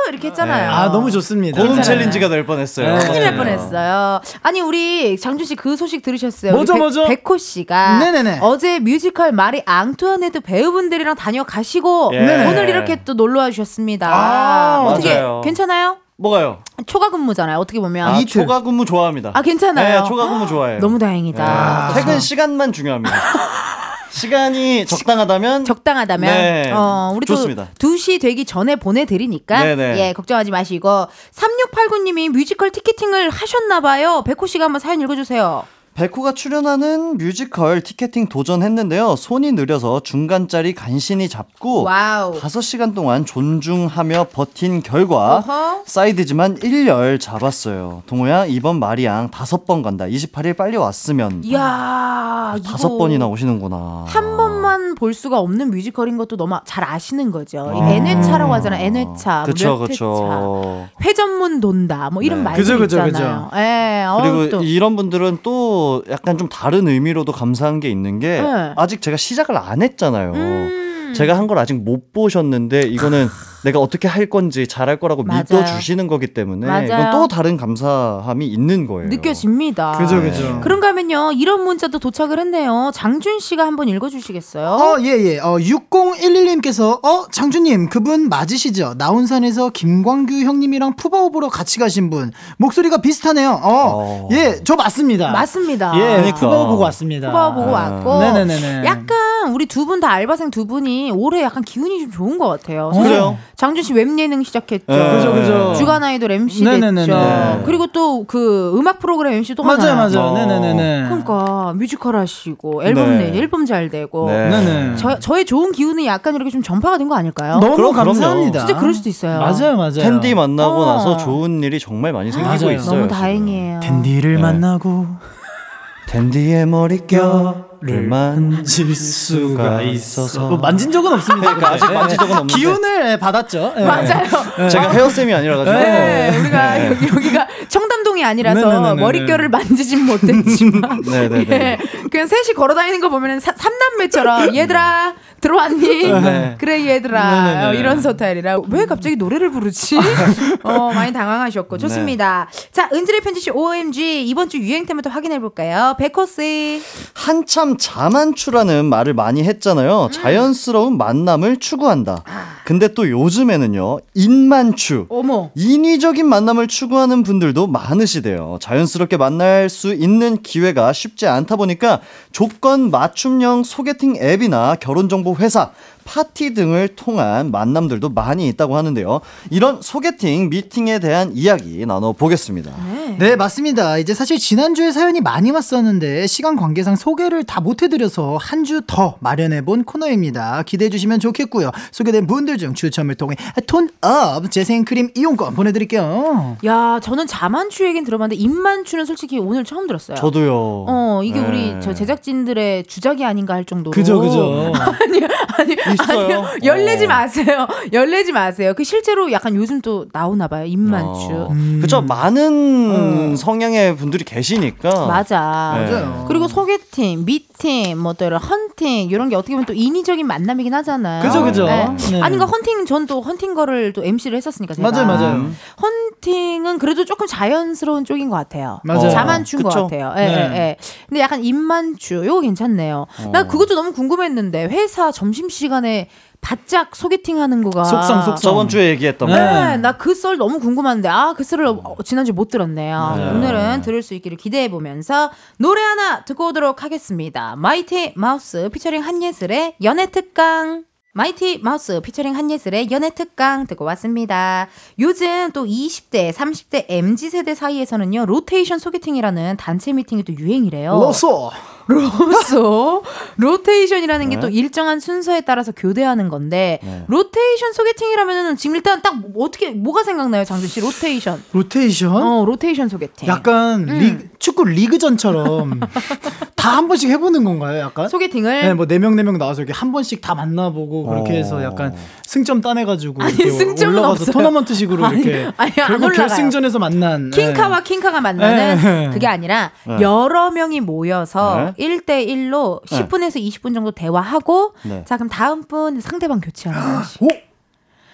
이렇게 했잖아요. 아 너무 좋습니다. 고음. challenge가 될 뻔했어요. 네. 큰일 날 뻔했어요. 아니 우리 장준 씨 그 소식 들으셨어요? 뭐죠, 뭐죠? 백호 씨가 네네네. 어제 뮤지컬 마리 앙투아네트 배우분들이랑 다녀가시고 예. 오늘 이렇게 또 놀러 와주셨습니다. 아, 어떻게 맞아요. 괜찮아요? 뭐가요? 초과 근무잖아요. 어떻게 보면. 아, 이틀. 초과 근무 좋아합니다. 아, 괜찮아요. 네, 초과 근무 좋아해요. 너무 다행이다. 네, 퇴근 시간만 중요합니다. 시간이 적당하다면 적당하다면 네, 어, 우리도 좋습니다. 2시 되기 전에 보내 드리니까 네네. 예 걱정하지 마시고 3689 님이 뮤지컬 ticketing을 하셨나 봐요 백호 씨가 한번 사연 읽어 주세요 백호가 출연하는 뮤지컬 티켓팅 도전했는데요. 손이 느려서 중간 자리 간신히 잡고 wow. 5시간 동안 존중하며 버틴 결과 어허. 사이드지만 1열 잡았어요. 동호야 이번 마리앙 다섯 번 간다. 28일 빨리 왔으면 이야, 이거 다섯 번이나 오시는구나. 한 번만 볼 수가 없는 뮤지컬인 것도 너무 잘 아시는 거죠. 이 아. N회차라고 하잖아. N회차, 그쵸 몇 회차. 그쵸. 회전문 돈다. 뭐 이런 네. 말들 그죠, 그죠, 있잖아요. 예. 어우, 그리고 또. 이런 분들은 또 약간 좀 다른 의미로도 감사한 게 있는 게 네. 아직 제가 시작을 안 했잖아요. 음. 제가 한 걸 아직 못 보셨는데 이거는 내가 어떻게 할 건지 잘할 거라고 맞아요. 믿어주시는 거기 때문에 맞아요. 이건 또 다른 감사함이 있는 거예요. 느껴집니다. 그죠, 네. 그죠. 그런가 하면요. 이런 문자도 도착을 했네요. 장준 씨가 한번 읽어주시겠어요? 어, 예, 예. 어, 6011님께서, 어, 장준님, 그분 맞으시죠? 나혼산에서 김광규 형님이랑 푸바오 보러 같이 가신 분. 목소리가 비슷하네요. 어, 어. 예, 저 맞습니다. 맞습니다. 예, 그러니까. 푸바오 보고 왔습니다. 보고 아. 왔고. 네네네네. 약간 우리 두 분 다 알바생 두 분이 올해 약간 기운이 좀 좋은 것 같아요. 어, 그래요? 장준 씨 웹예능 시작했죠. 네. 그죠, 그죠. 주간 아이돌 MC 네네네네. 됐죠. 그리고 또 그 음악 프로그램 MC 또 맞아요, 하잖아요. 맞아요. 어. 네네네네. 그러니까 뮤지컬 하시고 앨범 네. 내 앨범 잘 되고 네. 네네. 저, 저의 좋은 기운이 약간 이렇게 좀 전파가 된 거 아닐까요? 너무 그럼, 감사합니다. 진짜 그럴 수도 있어요. 맞아요, 맞아요. 텐디 만나고 어. 나서 좋은 일이 정말 많이 생기고 맞아요. 있어요. 너무. 다행이에요. 텐디를 네. 만나고 텐디의 머릿결 을 만질 만질 수가 있어서 뭐 만진 적은 없습니다. 그러니까 아직 만진 적은 없는데 기운을 예, 받았죠. 예. 맞아요. 제가 헤어 쌤이 아니라 가지고 네, 우리가 여기, 여기가 청담동이 아니라서 네네네네. 머릿결을 만지진 못했지만. 예, 그냥 셋이 걸어다니는 거 보면 삼남매처럼 얘들아 들어왔니? 네. 그래 얘들아 네네네. 어, 이런 스타일이라 왜 갑자기 노래를 부르지? 어, 많이 당황하셨고 좋습니다. 자 은지의 편지 씨 OMG 이번 주 유행 테마도 확인해 볼까요? 백호씨 한참 자만추라는 말을 많이 했잖아요. 음. 자연스러운 만남을 추구한다. 아. 근데 또 요즘에는요, 인만추. 어머 인위적인 만남을 추구하는 분들 도 많으시대요. 자연스럽게 만날 수 있는 기회가 쉽지 않다 보니까 조건 맞춤형 소개팅 앱이나 결혼정보 회사, 파티 등을 통한 만남들도 많이 있다고 하는데요. 이런 소개팅, 미팅에 대한 이야기 나눠보겠습니다. 네, 맞습니다. 이제 사실 지난주에 사연이 많이 왔었는데 시간 관계상 소개를 다 못해드려서 한 주 더 마련해본 코너입니다. 기대해주시면 좋겠고요. 소개된 분들 중 추첨을 통해 톤업 재생크림 이용권 보내드릴게요. 야 저는 자만추 얘기는 들어봤는데 입만추는 솔직히 오늘 처음 들었어요. 저도요. 어 이게 네. 우리 저 제작진들의 주작이 아닌가 할 정도로 그죠, 그죠. 아니요 아니 있어요. 아니요 열내지 어. 마세요 열내지 마세요 그 실제로 약간 요즘 또 나오나 봐요 입만추 어. 그쵸 많은 성향의 분들이 계시니까 어. 맞아 네. 그리고 소개팅 미팅 뭐 또 이런 헌팅 이런 게 어떻게 보면 또 인위적인 만남이긴 하잖아요 그죠, 그죠. 네. 네. 아니 그러니까 헌팅 전 또 헌팅 거를 또 MC를 했었으니까 제가 맞아요, 맞아요. 음. 헌팅은 그래도 조금 자연스러운 쪽인 것 같아요. 맞아요. 자만추인 것 그쵸. 같아요. 예, 네. 예, 예. 근데 약간 입만추, 요거 괜찮네요. 어. 나 그것도 너무 궁금했는데 회사 점심 시간 에 바짝 소개팅 하는 거가 속상, 속상. 저번 주에 얘기했던 거. 네. 네, 나 그 썰 너무 궁금한데 아 그 썰을 어, 지난주 못 들었네요. 맞아요. 오늘은 들을 수 있기를 기대해 보면서 노래 하나 듣고 오도록 하겠습니다. 마이티 마우스 피처링 한예슬의 연애 특강. 마이티 마우스 피처링 한예슬의 연애 특강 듣고 왔습니다. 요즘 또 20대, 30대 MZ 세대 사이에서는요 로테이션 소개팅이라는 단체 미팅이 또 유행이래요. 로쏘. 로소 로테이션이라는 게 네. 또 일정한 순서에 따라서 교대하는 건데 네. 로테이션 소개팅이라면은 지금 일단 딱 뭐- 어떻게 뭐가 생각나요, 장준 씨? 로테이션. 로테이션? 어, 로테이션 소개팅. 약간 음. 리, 축구 리그전처럼 다 한 번씩 해보는 건가요? 약간? 소개팅을 네, 뭐네 명 네 명 나와서 이렇게 한 번씩 다 만나보고 그렇게 어. 해서 약간 승점 따내가지고 아니, 승점은 올라가서 없어요. 토너먼트식으로 아니, 이렇게 아니, 안 결국. 결승전에서 만난 킹카와 킹카가 만나는 네. 그게 아니라 네. 여러 명이 모여서 네. 1대1로 네. 10분에서 20분 정도 대화하고 네. 자 그럼 다음 분 상대방 교체하는 거지. 오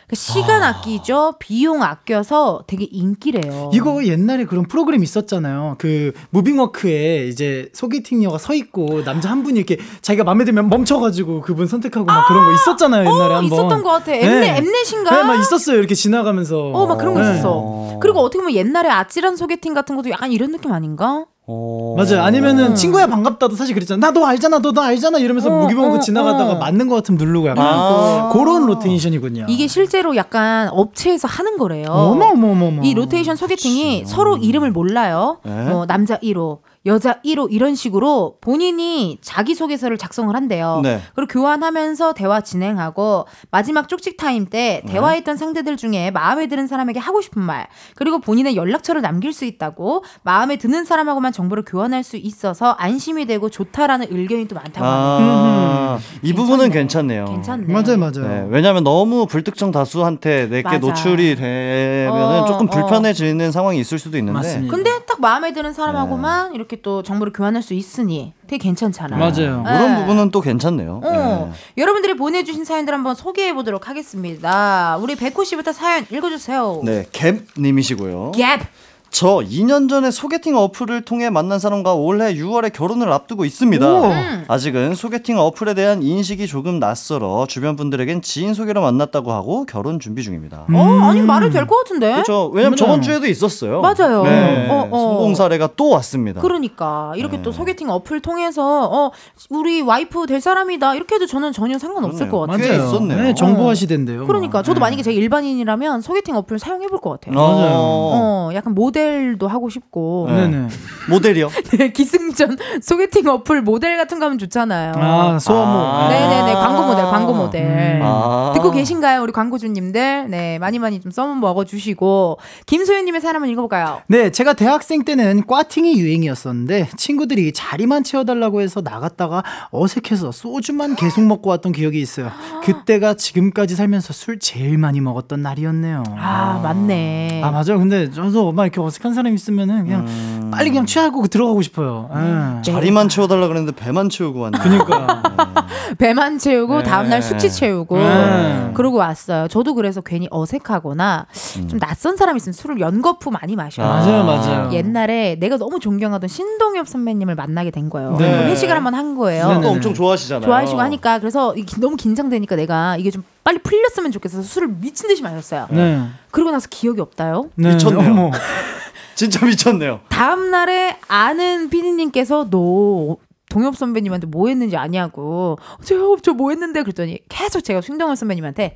그러니까 시간 아끼죠. 비용 아껴서 되게 인기래요. 이거 옛날에 그런 프로그램 있었잖아요. 그 무빙워크에 이제 소개팅녀가 서 있고 남자 한 분이 이렇게 자기가 마음에 들면 멈춰가지고 그분 선택하고 막 그런 거 있었잖아요 옛날에 어, 한번. 있었던 것 같아. 엠넷, 엠넷인가? 네, 막 있었어요. 이렇게 지나가면서. 어, 막 그런 거 네. 있었어. 그리고 어떻게 보면 옛날에 아찔한 소개팅 같은 것도 약간 이런 느낌 아닌가? 어. 맞아요. 아니면은 음. 친구야 반갑다도 사실 그랬잖아. 나 너 알잖아, 너너 알잖아 이러면서 어, 무기봉고 어, 지나가다가 어. 맞는 것 같으면 누르고 약간 아. 그런 로테이션이군요. 이게 실제로 약간 업체에서 하는 거래요. 어머 어머 어머 어머. 이 로테이션 소개팅이 서로 이름을 몰라요. 네. 뭐 남자 1호, 여자 1호 이런 식으로 본인이 자기소개서를 작성을 한대요. 네. 그리고 교환하면서 대화 진행하고 마지막 쪽직 타임 때 네. 대화했던 상대들 중에 마음에 드는 사람에게 하고 싶은 말 그리고 본인의 연락처를 남길 수 있다고 마음에 드는 사람하고만 정보를 교환할 수 있어서 안심이 되고 좋다라는 의견이 또 많다고. 아, 이 부분은 괜찮네요. 괜찮네. 맞아요, 맞아요. 네, 왜냐하면 너무 불특정 다수한테 내게 맞아. 노출이 되면은 어, 조금 어. 불편해지는 상황이 있을 수도 있는데. 맞습니다. 근데 딱 마음에 드는 사람하고만 이렇게 또 정보를 교환할 수 있으니 되게 괜찮잖아요. 맞아요. 그런 네. 부분은 또 괜찮네요. 어, 네. 여러분들이 보내주신 사연들 한번 소개해 보도록 하겠습니다. 우리 백호 씨부터 사연 읽어주세요. 네, 갭님이시고요. 갭. 저 2년 전에 소개팅 어플을 통해 만난 사람과 올해 6월에 결혼을 앞두고 있습니다. 오. 음. 아직은 소개팅 어플에 대한 인식이 조금 낯설어 주변 분들에겐 지인 소개로 만났다고 하고 결혼 준비 중입니다. 어, 아니 말을 될 것 같은데. 그렇죠. 왜냐면 그럼요. 저번 주에도 있었어요. 맞아요. 네, 어, 어. 성공 사례가 또 왔습니다. 그러니까 이렇게 네. 또 소개팅 어플 통해서 어 우리 와이프 될 사람이다 이렇게 해도 저는 전혀 상관없을 그러네요. 것 같아요. 꽤 있었네요. 네, 정보화 시대인데요. 뭐. 그러니까 저도 네. 만약에 제가 일반인이라면 소개팅 어플 사용해 볼 것 같아요. 어, 어, 약간 모델 도 하고 싶고 네. 네네. 모델이요. 네, 기승전 소개팅 어플 모델 같은 거 하면 좋잖아요. 아, 소아모. 아. 네네네 광고 모델 광고 모델 음. 아. 듣고 계신가요 우리 광고주님들 네 많이 많이 좀 써먹 먹어 주시고 김소연님의 사연 한번 읽어볼까요 네, 제가 대학생 때는 꽈팅이 유행이었었는데 친구들이 자리만 채워달라고 해서 나갔다가 어색해서 소주만 계속 먹고 왔던 기억이 있어요. 그때가 지금까지 살면서 술 제일 많이 먹었던 날이었네요. 아 맞네 아 맞아요. 근데 저도 막 이렇게 어색한 사람 있으면은 그냥 음. 빨리 그냥 취하고 들어가고 싶어요. 예. 자리만 채워달라 그랬는데 배만 채우고 왔네. 그러니까. 배만 채우고 네. 다음날 숙취 채우고 네. 그러고 왔어요 저도 그래서 괜히 어색하거나 좀 낯선 사람 있으면 술을 연거푸 많이 마셔요 맞아요, 맞아요. 옛날에 내가 너무 존경하던 신동엽 선배님을 만나게 된 거예요 네. 회식을 한번 한 거예요. 또 엄청 좋아하시잖아요. 좋아하시고 하니까 그래서 너무 긴장되니까 내가 이게 좀 빨리 풀렸으면 좋겠어서 술을 미친 듯이 마셨어요. 네. 그러고 나서 기억이 없다요. 네. 미쳤네요. 진짜 미쳤네요. 다음 날에 아는 피디님께서 너 동엽 선배님한테 뭐 했는지 아냐고 제가 저뭐 했는데 그랬더니 계속 제가 신동엽 선배님한테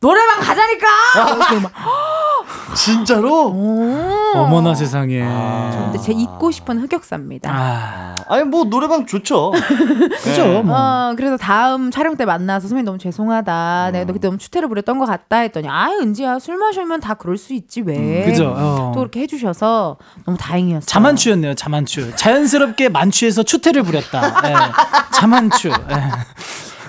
노래방 가자니까. 진짜로? 오. 어머나 세상에. 근데 제 잊고 싶은 흑역사입니다. 아, 아니 뭐 노래방 좋죠. 그죠. 네. 뭐. 어, 그래서 다음 촬영 때 만나서 선배님 너무 죄송하다. 내가 너 그때 너무 추태를 부렸던 것 같다 했더니 아 은지야 술 마시면 다 그럴 수 있지 왜? 그죠. 어. 또 그렇게 해주셔서 너무 다행이었어요. 자만추였네요. 자만추. 자연스럽게 만추에서 추태를 부렸다. 예. 자만추. 예.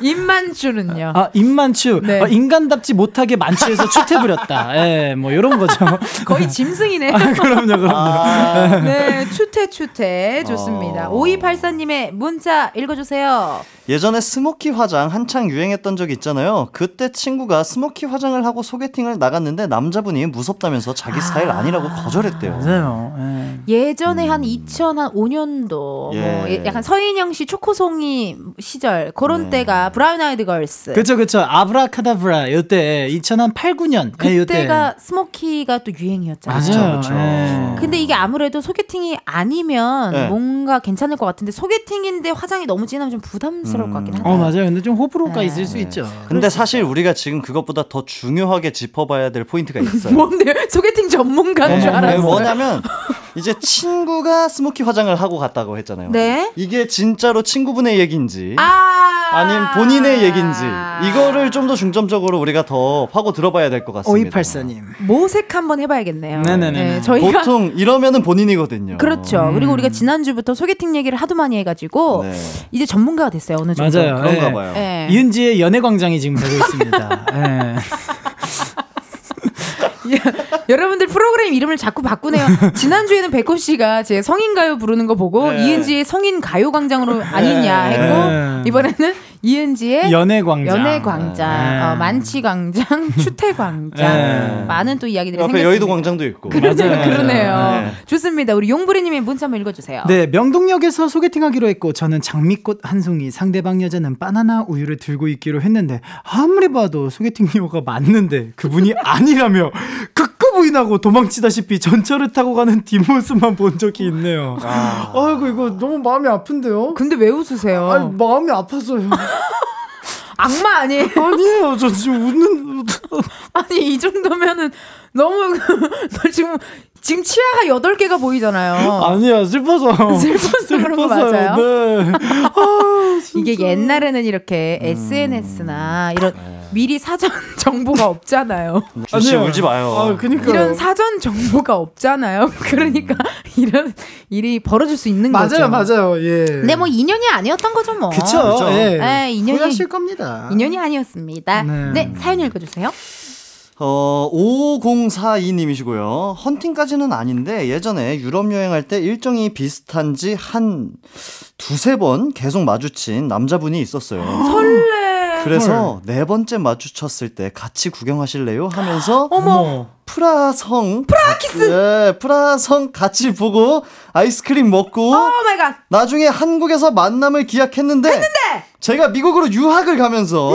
입만추는요. 아 입만추. 네. 어, 인간답지 못하게 만추에서 추태 부렸다. 예, 뭐 이런 거죠. 거의 짐승이네요. 그럼요, 그럼요. 아, 네, 추태 추태 좋습니다. 어. 5284님의 문자 읽어주세요. 예전에 스모키 화장 한창 유행했던 적 있잖아요. 그때 친구가 스모키 화장을 하고 소개팅을 나갔는데 남자분이 무섭다면서 자기 스타일 아니라고 거절했대요. 맞아요. 예. 예전에 한 2005년도 예. 뭐 예- 약간 서인영 씨 초코송이 시절 그런 네. 때가 브라운 아이드 걸스. 그쵸, 그쵸. 아브라카다브라. 요때 2008, 9년. 그때가 스모키가 또 유행이었잖아요. 맞아요. 그쵸. 예. 근데 이게 아무래도 소개팅이 아니면 네. 뭔가 괜찮을 것 같은데 소개팅인데 화장이 너무 진하면 좀 부담스러울 것 같긴 한데. 어, 맞아요. 근데 좀 호불호가 네. 있을 수 있죠. 근데 사실 우리가 지금 그것보다 더 중요하게 짚어봐야 될 포인트가 있어요. 뭔데 소개팅 전문가인 줄 네, 알았어요. 뭐냐면 이제 친구가 스모키 화장을 하고 갔다고 했잖아요. 네. 이게 진짜로 친구분의 얘기인지 아 아니면 본인의 얘기인지 이거를 좀 더 중점적으로 우리가 더 파고 들어봐야 될 것 같습니다. 5284님. 모색 한번 해봐야겠네요. 네네네 네. 저희가 보통 이러면은 본인이거든요. 그렇죠. 그리고 우리가 지난주부터 소개팅 얘기를 하도 많이 해가지고 네. 이제 전문가가 됐어요. 어느 정도. 맞아요. 그런가 예. 봐요. 예. 이은지의 연애광장이 지금 되고 있습니다. 예. 여러분들 프로그램 이름을 자꾸 바꾸네요. 지난주에는 백호 씨가 제 성인 가요 부르는 거 보고 네. 이은지의 성인 가요 광장으로 아니냐 네. 했고 이번에는 이은지의 연애광장. 연애광장, 네. 어, 만취광장, 추태광장 네. 많은 또 이야기들이 생겼습니다. 여의도 광장도 있고. 그러네요, 맞아요. 그러네요. 네. 좋습니다. 우리 용부리님의 문자 한번 읽어주세요. 네, 명동역에서 소개팅하기로 했고 저는 장미꽃 한 송이, 상대방 여자는 바나나 우유를 들고 있기로 했는데 아무리 봐도 소개팅녀가 맞는데 그분이 아니라며 극구 부인하고 도망치다시피 전철을 타고 가는 뒷모습만 본 적이 있네요. 아. 이고 이거 너무 마음이 아픈데요? 근데 왜 웃으세요? 아니, 마음이 아파서요. 악마 아니에요? 아니에요, 저 지금 웃는. 아니 이 정도면은 너무 너 지금 지금 치아가 8개가 보이잖아요. 아니야 슬퍼서 슬퍼서 그런 거 맞아요? 네. 이게 옛날에는 이렇게 SNS나 이런 미리 사전 정보가 없잖아요. 주씨 아니요. 울지 마요. 아 그니까 이런 사전 정보가 없잖아요. 그러니까 이런 일이 벌어질 수 있는 거죠. 맞아요 맞아요 예. 근데 뭐 인연이 아니었던 거죠 뭐. 그쵸 그쵸. 예. 네, 인연이 후회하실 겁니다 인연이 아니었습니다. 네. 네, 사연 읽어주세요. 어, 5042님이시고요. 헌팅까지는 아닌데 예전에 유럽 여행할 때 일정이 비슷한지 한 두세 번 계속 마주친 남자분이 있었어요. 설레. 그래서 네 번째 마주쳤을 때 같이 구경하실래요? 하면서 어머 프라하성 프라하키스 예, 프라하성 같이 보고 아이스크림 먹고 oh my god. 나중에 한국에서 만남을 기약했는데 제가 미국으로 유학을 가면서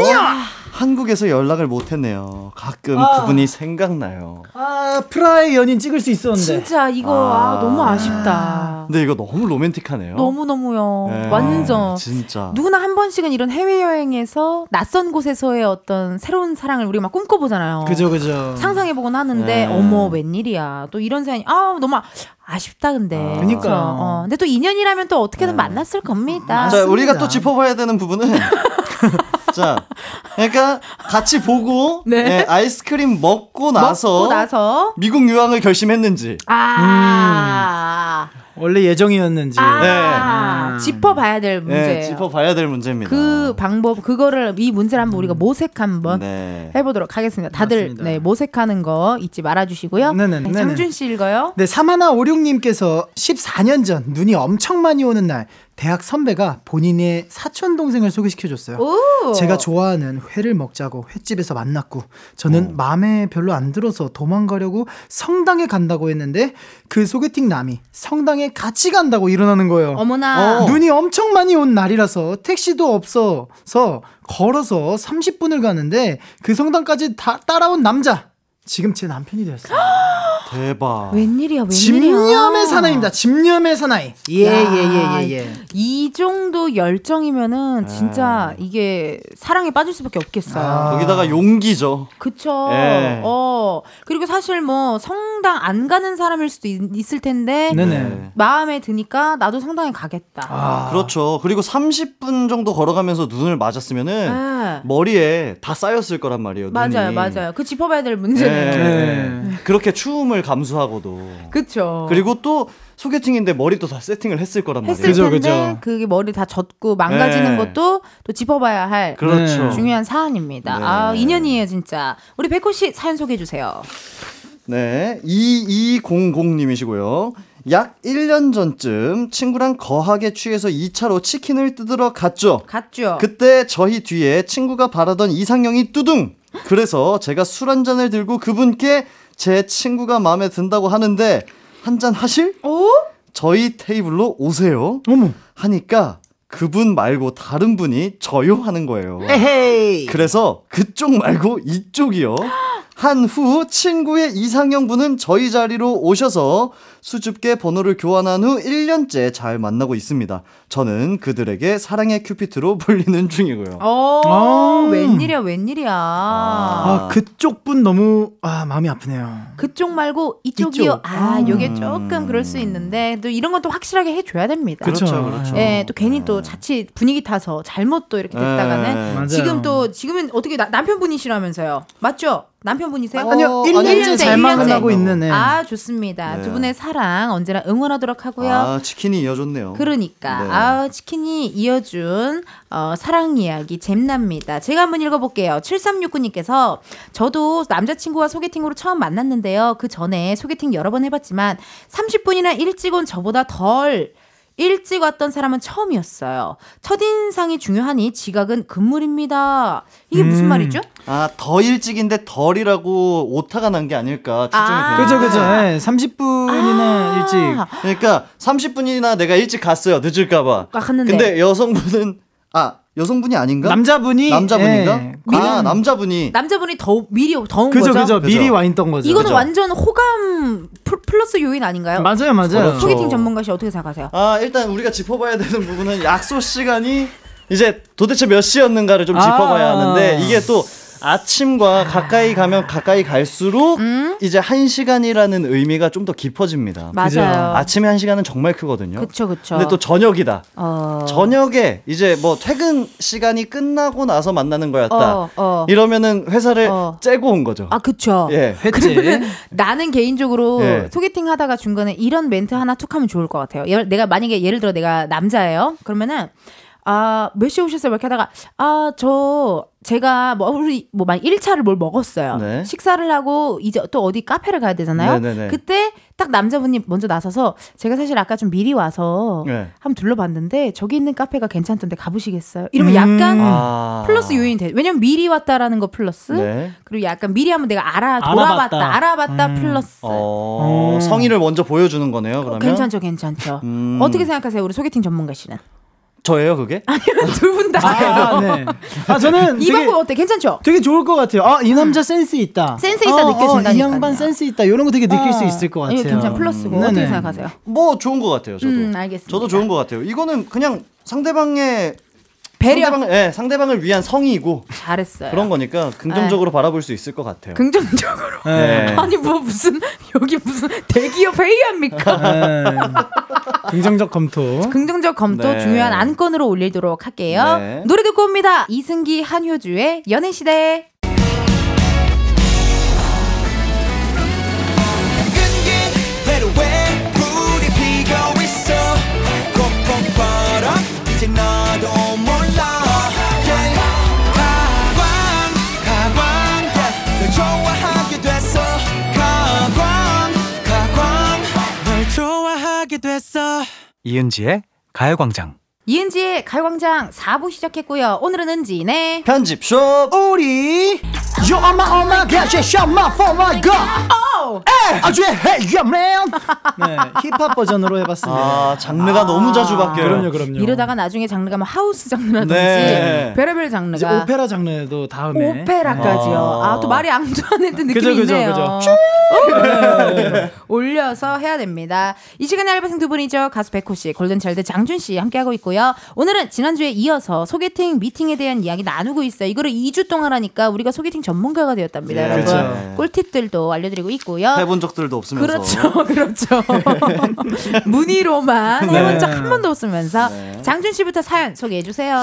한국에서 연락을 못 했네요. 가끔 아. 그분이 생각나요. 아 프라하의 연인 찍을 수 있었는데 진짜 이거 아, 아. 너무 아쉽다. 근데 이거 너무 로맨틱하네요. 너무 너무요. 예, 완전. 진짜. 누구나 한 번씩은 이런 해외 여행에서 낯선 곳에서의 어떤 새로운 사랑을 우리가 막 꿈꿔보잖아요. 그죠 그죠 상상해보곤 하는데 네. 어머 웬일이야 또 이런 사연이 아 너무 아- 아쉽다 근데 아. 그쵸? 어, 근데 또 인연이라면 또 어떻게든 네. 만났을 겁니다 자. 우리가 또 짚어봐야 되는 부분은 자, 그러니까 같이 보고 네. 예, 아이스크림 먹고 나서 먹고 나서 미국 유학을 결심했는지. 아, 원래 예정이었는지 아 네. 짚어봐야 될 문제예요 예, 짚어봐야 될 문제입니다. 그 방법 그거를 이 문제를 한번 우리가 모색 한번 네. 해보도록 하겠습니다 다들 맞습니다. 네 모색하는 거 잊지 말아주시고요 네네, 네, 네네. 장준 씨 읽어요 네, 사마나 오륙님께서 14년 전 눈이 엄청 많이 오는 날 대학 선배가 본인의 사촌 동생을 소개시켜 줬어요. 오 제가 좋아하는 회를 먹자고 횟집에서 만났고 저는 마음에 별로 안 들어서 도망가려고 성당에 간다고 했는데 그 소개팅 남이 성당에 같이 간다고 일어나는 거예요. 어머나 어. 눈이 엄청 많이 온 날이라서 택시도 없어서 걸어서 30분을 가는데 그 성당까지 다 따라온 남자 지금 제 남편이 되었어요. 대박. 웬일이야 웬일이야 집념의 사나이입니다. 집념의 사나이. 예, 야, 예, 예, 예, 예. 이 정도 열정이면은 진짜 이게 사랑에 빠질 수밖에 없겠어요. 아. 거기다가 용기죠. 그쵸. 예. 어. 그리고 사실 뭐 성당 안 가는 사람일 수도 있, 을 텐데 네네. 마음에 드니까 나도 성당에 가겠다. 아, 그렇죠. 그리고 30분 정도 걸어가면서 눈을 맞았으면은 예. 머리에 다 쌓였을 거란 말이에요. 맞아요, 눈이. 맞아요. 그 짚어봐야 될 문제 네요. 네. 네. 그렇게 추움을 감수하고도. 그쵸. 그리고 또 소개팅인데 머리도 다 세팅을 했을 거란 말이에요. 했을 그죠, 텐데 그죠. 그게 머리 다 젖고 망가지는 네. 것도 또 짚어봐야 할 그렇죠. 네. 중요한 사안입니다. 네. 아 인연이에요 진짜. 우리 백호 씨 사연 소개해 주세요. 네, 2200님이시고요. 약 1년 전쯤 친구랑 거하게 취해서 2차로 치킨을 뜯으러 갔죠. 갔죠. 그때 저희 뒤에 친구가 바라던 이상형이 뚜둥. 그래서 제가 술 한 잔을 들고 그분께 제 친구가 마음에 든다고 하는데 한 잔 하실? 오? 저희 테이블로 오세요. 어머. 하니까 그분 말고 다른 분이 저요 하는 거예요. 에헤이. 그래서 그쪽 말고 이쪽이요. 한 후 친구의 이상형 분은 저희 자리로 오셔서 수줍게 번호를 교환한 후 1년째 잘 만나고 있습니다. 저는 그들에게 사랑의 큐피트로 불리는 중이고요. 어, 아. 웬일이야, 웬일이야. 아, 그쪽 분 너무 아, 마음이 아프네요. 그쪽 말고 이쪽이요. 이쪽. 아, 아. 요게 조금 그럴 수 있는데 또 이런 건 또 확실하게 해줘야 됩니다. 그렇죠. 그렇죠. 예, 또 괜히 또 자칫 분위기 타서 잘못 또 이렇게 됐다가는 네. 맞아요. 지금 또 지금은 어떻게 나- 남편분이시라면서요? 맞죠? 남편분이세요? 어, 아니요, 아니, 1년째 일년째, 잘. 만나고 있는 애. 아, 좋습니다. 네. 두 분의 사랑 언제나 응원하도록 하고요. 아, 치킨이 이어졌네요. 그러니까 네. 아 치킨이 이어준 어, 사랑 이야기 잼납니다. 제가 한번 읽어볼게요. 7369님께서 저도 남자친구와 소개팅으로 처음 만났는데요. 그 전에 소개팅 여러 번 해봤지만 30분이나 일찍 온 저보다 덜 일찍 왔던 사람은 처음이었어요. 첫인상이 중요하니 지각은 금물입니다. 이게 무슨 음. 말이죠? 아, 더 일찍인데 덜이라고 오타가 난 게 아닐까 추정이 아. 됩니다. 그죠, 그죠. 예, 30분이나 아, 일찍. 그러니까 30분이나 내가 일찍 갔어요. 늦을까봐. 아, 갔는데. 근데 여성분은 아 여성분이 아닌가? 남자분이 남자분인가? 예, 아 남자분이 남자분이 더 미리 더운 그죠, 거죠? 그죠. 미리. 와 있던 거죠. 이거는 그죠. 완전 호감 플- 플러스 요인 아닌가요? 맞아요, 맞아요. 그렇죠. 소개팅 전문가 씨 어떻게 생각하세요? 아 일단 우리가 짚어봐야 되는 부분은 약속 시간이 이제 도대체 몇 시였는가를 좀 짚어봐야 아. 하는데 이게 또 아침과 가까이 가면 가까이 갈수록 이제 한 시간이라는 의미가 좀 더 깊어집니다. 맞아요. 아침에 한 시간은 정말 크거든요. 그쵸, 그쵸. 근데 또 저녁이다. 어. 저녁에 이제 뭐 퇴근 시간이 끝나고 나서 만나는 거였다. 어, 어. 이러면은 회사를 어. 째고 온 거죠. 아, 그쵸. 예. 그러면은 나는 개인적으로 예. 소개팅 하다가 중간에 이런 멘트 하나 툭 하면 좋을 것 같아요. 예- 내가 만약에 예를 들어 내가 남자예요. 그러면은 아, 몇 시에 오셨어요? 이렇게 하다가 아, 저 제가 뭐 우리 뭐 만 1차를 뭘 먹었어요. 네. 식사를 하고 이제 또 어디 카페를 가야 되잖아요. 네네네. 그때 딱 남자분이 먼저 나서서 제가 사실 아까 좀 미리 와서 네. 한번 둘러봤는데 저기 있는 카페가 괜찮던데 가보시겠어요? 이러면 약간 아. 플러스 요인이 돼. 왜냐면 미리 왔다라는 거 플러스 네. 그리고 약간 미리 한번 내가 알아 알아봤다. 돌아봤다 알아봤다 플러스 어, 음. 성의를 먼저 보여주는 거네요. 그러면 괜찮죠 괜찮죠 음. 어떻게 생각하세요 우리 소개팅 전문가 씨는 저예요, 그게? 두분다 아, 네. 아, 저는 이 되게, 방법 어때 괜찮죠 되게 좋을 것 같아요. 아, 이 남자 센스 있다. 센스 있다 느껴진다니까요. 이 양반 센스 있다. 이런 거 되게 느낄 수 어. 있을 것 같아요. 괜찮 플러스고 어떻게 네네. 생각하세요 뭐 좋은 것 같아요. 저도. 음, 알겠습니다. 저도 좋은 것 같아요. 이거는 그냥 상대방의 배려 상대방, 예, 상대방을 위한 성의이고 잘했어요 그런 거니까 긍정적으로 바라볼 수 있을 것 같아요. 긍정적으로 네. 아니 뭐 무슨 여기 무슨 대기업 회의합니까 네. 긍정적 검토. 긍정적 검토 네. 중요한 안건으로 올리도록 할게요 네. 노래 듣고 옵니다 이승기 한효주의 연애 시대 됐어 이은지의 가요광장. 이은지의 가요광장 4부 시작했고요 오늘은 은지네 편집숍 우리 You are my, oh my God, shot my for my God. 에, 아주 해, yeah man. 네, 힙합 버전으로 해봤습니다. 아 장르가 너무 자주 바뀌어요. 그럼요, 그럼요. 이러다가 나중에 장르가 뭐 하우스 장르라든지 네. 별의별 장르가 오페라 장르도 다음에. 오페라까지요. 아. 아 또 말이 앙투아네트 느낌이 그죠, 그죠, 있네요. 그죠. 오! 올려서 해야 됩니다. 이 시간에 알바생 두 분이죠. 가수 백호 씨, 골든차일드 장준 씨 함께하고 있고요. 오늘은 지난주에 이어서 소개팅 미팅에 대한 이야기 나누고 있어요. 이거를 2주 동안 하니까 우리가 소개팅 전문가가 되었답니다, 네. 여러분. 그렇죠. 꿀팁들도 알려드리고 있고요. 해본 적들도 없으면서 그렇죠, 그렇죠. 문의로만 네. 해본 적한 번도 없으면서 장준 씨부터 사연 소개해 주세요.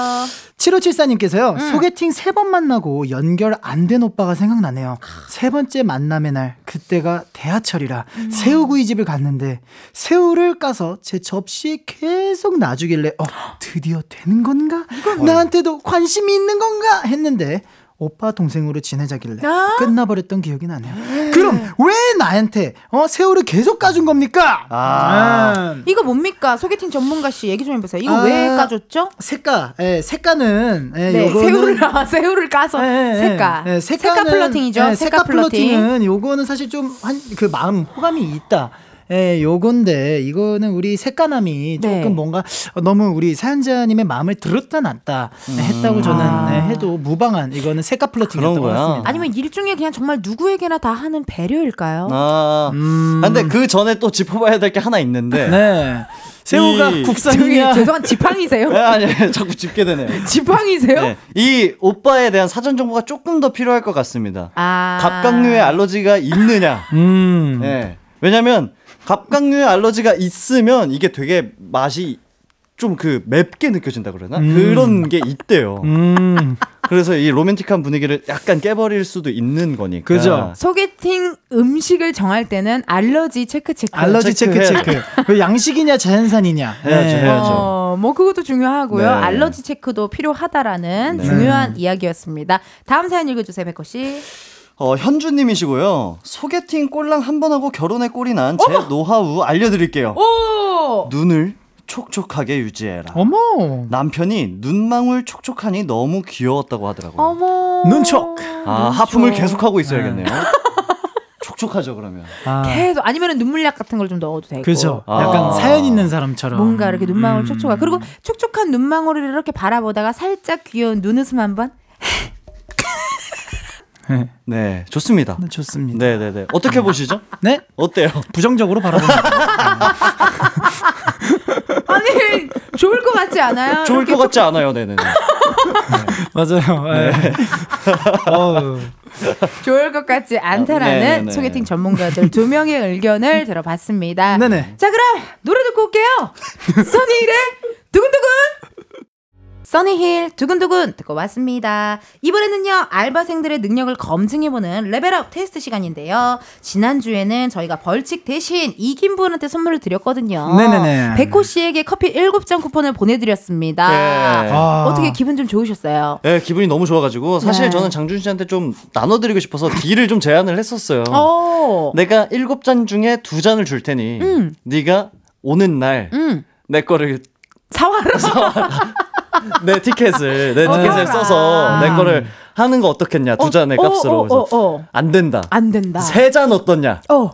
7574님께서요, 음. 소개팅 세 번 만나고 연결 안 된 오빠가 생각나네요. 세 번째 만남의 날, 그때가 대하철이라 음. 새우구이 집을 갔는데, 새우를 까서 제 접시에 계속 놔주길래, 어, 드디어 되는 건가? 나한테도 관심이 있는 건가? 했는데, 오빠 동생으로 지내자길래 아? 끝나버렸던 기억이 나네요. 그럼 왜 나한테 어 새우를 계속 까준 겁니까? 아. 이거 뭡니까? 소개팅 전문가 씨 얘기 좀 해보세요. 이거 아, 왜 까줬죠? 새까, 예, 새까는 예, 네, 요거는- 새우를 아, 새우를 까서 예, 예, 새까 예, 새까 새까는- flirting이죠. 예, 새까 flirting. flirting은 요거는 사실 좀 한 그 마음 호감이 있다. 예, 요건데 이거는 우리 색가남이 네. 조금 뭔가 너무 우리 사연자님의 마음을 들었다 놨다 했다고 저는 아. 예, 해도 무방한 이거는 색가 플러팅이었던 것 거야. 같습니다. 아니면 일종의 그냥 정말 누구에게나 다 하는 배려일까요? 아. 음. 아, 근데 그 전에 또 짚어봐야 될 게 하나 있는데. 네. 새우가 국산이냐? 죄송한 지팡이세요? 네, 아니, 아니, 자꾸 짚게 되네요. 지팡이세요? 네, 이 오빠에 대한 사전 정보가 조금 더 필요할 것 같습니다. 아 갑각류에 알러지가 있느냐? 음. 네. 왜냐면 갑각류에 알러지가 있으면 이게 되게 맛이 좀 그 맵게 느껴진다 그러나 음. 그런 게 있대요. 음. 그래서 이 로맨틱한 분위기를 약간 깨버릴 수도 있는 거니까. 그죠. 소개팅 음식을 정할 때는 알러지 체크 체크. 알러지 체크 체크. 그 양식이냐 자연산이냐. 해야죠, 네. 해야죠. 어, 뭐 그것도 중요하고요. 네. 알러지 체크도 필요하다라는 네. 중요한 이야기였습니다. 다음 사연 읽어주세요, 백호 씨. 어, 현주님이시고요. 소개팅 꼴랑 한 번 하고 결혼에 꼴이 난 제 노하우 알려드릴게요. 오, 눈을 촉촉하게 유지해라. 어머. 남편이 눈망울 촉촉하니 너무 귀여웠다고 하더라고요. 어머. 눈촉. 아, 하품을 계속하고 있어야겠네요. 촉촉하죠, 그러면. 아. 계속 아니면 눈물약 같은 걸 좀 넣어도 되고. 그죠. 아. 약간 사연 있는 사람처럼. 뭔가 이렇게 눈망울 음. 촉촉하. 그리고 촉촉한 눈망울을 이렇게 바라보다가 살짝 귀여운 눈웃음 한 번. 네. 네, 좋습니다. 네, 좋습니다. 네 네 네. 어떻게 보시죠? 네? 어때요? 부정적으로 바라봅니다. 아니 좋을 것 같지 않아요? 좋을 것 같지 않아요, 네네. 맞아요. 네. 어우. 좋을 것 같지 않다라는 네네네. 소개팅 전문가들 두 명의 의견을 들어봤습니다. 네네. 자 그럼 노래 듣고 올게요. 써니힐의 두근두근. 써니힐 두근두근 듣고 왔습니다. 이번에는요 알바생들의 능력을 검증해보는 레벨업 테스트 시간인데요. 지난주에는 저희가 벌칙 대신 이긴 분한테 선물을 드렸거든요. 네네네. 백호 씨에게 커피 7잔 쿠폰을 보내드렸습니다. 네. 아. 어떻게 기분 좀 좋으셨어요? 네, 기분이 너무 좋아가지고 사실 네. 저는 장준 씨한테 좀 나눠드리고 싶어서 deal을 좀 제안을 했었어요. 오. 내가 일곱 잔 중에 두 잔을 줄 테니 음. 네가 오는 날내 음. 거를 사와라. 내 티켓을 내 어, 티켓을. 써서 내 음. 거를 하는 거 어떻겠냐 두 잔의 어, 값으로 어, 어, 그래서 어. 안 된다. 안 된다. 세 잔 어떻냐? 어.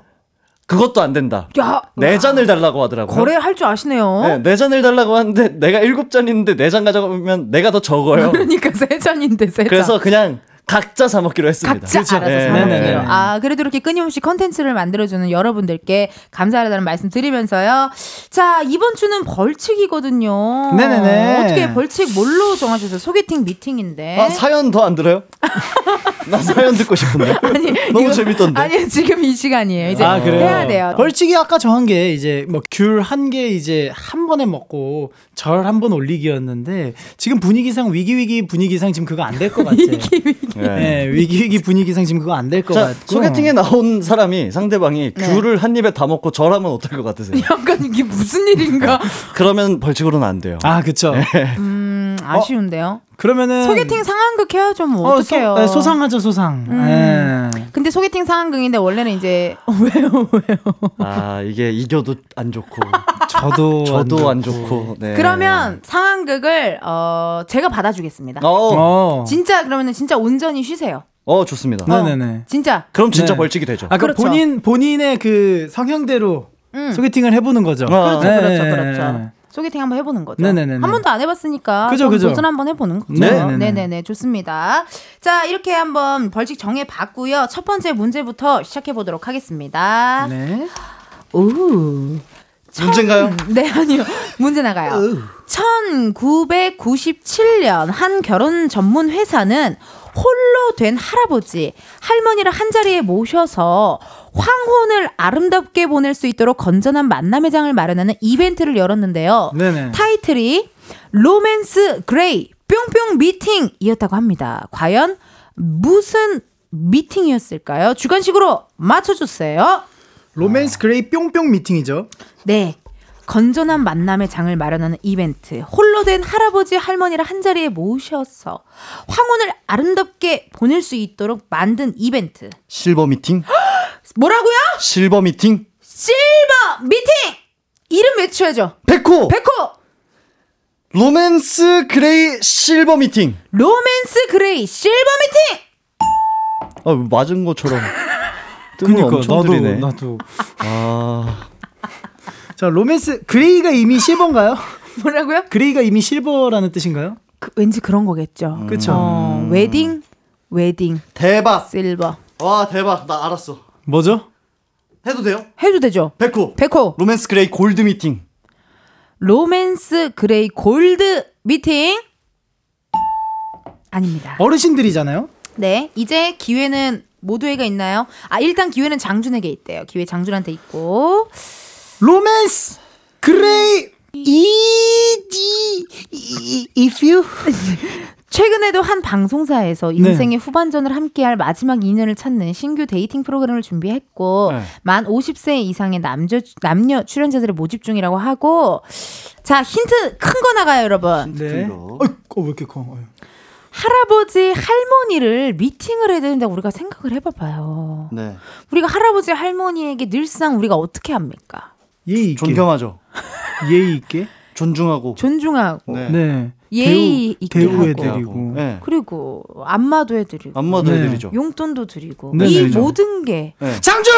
그것도 안 된다. 야. 네 잔을 달라고 하더라고요. 거래할 줄 아시네요. 네, 네 잔을 달라고 하는데 내가 일곱 잔 있는데 네 잔 가져가면 내가 더 적어요. 그러니까 세 잔인데 세 잔. 그래서 그냥 각자 사 먹기로 했습니다. 각자 알아서 네, 사 네, 먹기로. 네. 아, 그래도 이렇게 끊임없이 컨텐츠를 만들어주는 여러분들께 감사하다는 말씀 드리면서요. 자, 이번 주는 벌칙이거든요. 네네네. 어떻게 벌칙 뭘로 정하셨어요? 소개팅 미팅인데. 아, 사연 더 안 들어요? 나 사연 듣고 싶은데. 아니, 너무 이거- 재밌던데. 아니, 지금 이 시간이에요. 이제 아, 그래요? 해야 돼요. 벌칙이 아까 정한 게 이제 뭐 귤 한 개 이제 한 번에 먹고 절 한 번 올리기였는데 지금 분위기상 위기 위기 분위기상 지금 그거 안 될 것 같아요. 위기 위기. 네, 위기 위기 분위기상 지금 그거 안 될것 자, 같고. 소개팅에 나온 사람이 상대방이 네. 귤을 한 입에 다 먹고 절하면 어떨 것 같으세요? 약간 이게 무슨 일인가? 그러면 벌칙으로는 안 돼요. 아, 그쵸. 음, 아쉬운데요. 그러면은 소개팅 상황극 해야죠, 뭐. 어, 어떡해요. 소, 네, 소상하죠, 소상. 음. 네. 근데 소개팅 상황극인데 원래는 이제 왜요 왜요? 아, 이게 이겨도 안 좋고 저도 저도 안 안 좋고. 네. 그러면 상황극을 어 제가 받아주겠습니다. 어, 어. 진짜 그러면은 진짜 온전히 쉬세요. 어 좋습니다. 어, 네네네. 진짜. 그럼 진짜 네. 벌칙이 되죠. 아까 그렇죠. 본인 본인의 그 성향대로 음. 소개팅을 해보는 거죠. 아, 그렇죠, 네, 그렇죠, 네, 그렇죠. 네. 소개팅 한번 해보는 거죠. 네네네네. 한 번도 안 해봤으니까 그죠, 좀 그죠. 도전 한번 해보는 거죠. 네네네. 네네네 좋습니다. 자 이렇게 한번 벌칙 정해봤고요. 첫 번째 문제부터 시작해 보도록 하겠습니다. 네. 오. 문제인가요? 네, 아니요. 문제 나가요. 1997년 한 결혼 전문 회사는 홀로 된 할아버지, 할머니를 한 자리에 모셔서 황혼을 아름답게 보낼 수 있도록 건전한 만남의 장을 마련하는 이벤트를 열었는데요. 네네. 타이틀이 로맨스 그레이 뿅뿅 미팅이었다고 합니다. 과연 무슨 미팅이었을까요? 주관식으로 맞춰주세요. 로맨스 그레이 뿅뿅 미팅이죠. 네. 건전한 만남의 장을 마련하는 이벤트. 홀로 된 할아버지, 할머니를 한 자리에 모셔서 황혼을 아름답게 보낼 수 있도록 만든 이벤트. 실버 미팅? 뭐라고요? 실버 미팅? 실버 미팅! 이름 외쳐야죠. 백호! 백호! 로맨스 그레이 실버 미팅! 로맨스 그레이 실버 미팅! 아, 맞은 것처럼. 그니까 나도 들이네. 나도. 아, 자 로맨스 그레이가 이미 실버인가요? 뭐라고요? 그레이가 이미 실버라는 뜻인가요? 그, 왠지 그런 거겠죠. 그쵸. 어, 웨딩, 웨딩, 대박! 실버. 와, 대박. 나 알았어. 뭐죠? 해도 돼요? 해도 되죠. 백호! 백호. 로맨스 그레이 골드 미팅. 로맨스 그레이 골드 미팅. 아닙니다. 어르신들이잖아요. 네, 이제 기회는 모두에게 있나요? 아, 일단 기회는 장준에게 있대요. 기회 장준한테 있고. 로맨스 그레이 이지 if you 최근에도 한 방송사에서 인생의 후반전을 함께할 마지막 인연을 찾는 신규 데이팅 프로그램을 준비했고 네. 만 50세 이상의 남녀 남녀 출연자들을 모집 중이라고 하고 자 힌트 큰 거 나가요 여러분 네. 어, 왜 이렇게 커? 어이. 할아버지 할머니를 미팅을 해야 되는데 우리가 생각을 해봐봐요 네. 우리가 할아버지 할머니에게 늘상 우리가 어떻게 합니까 예의 있게. 존경하죠. 예의 있게. 존중하고. 존중하고 네. 네. 예의 있게 대우, 하고. 대우해드리고. 네. 그리고 안마도 해드리고 안마도 네. 해드리죠. 용돈도 드리고 네, 이 네, 네. 모든 게 장준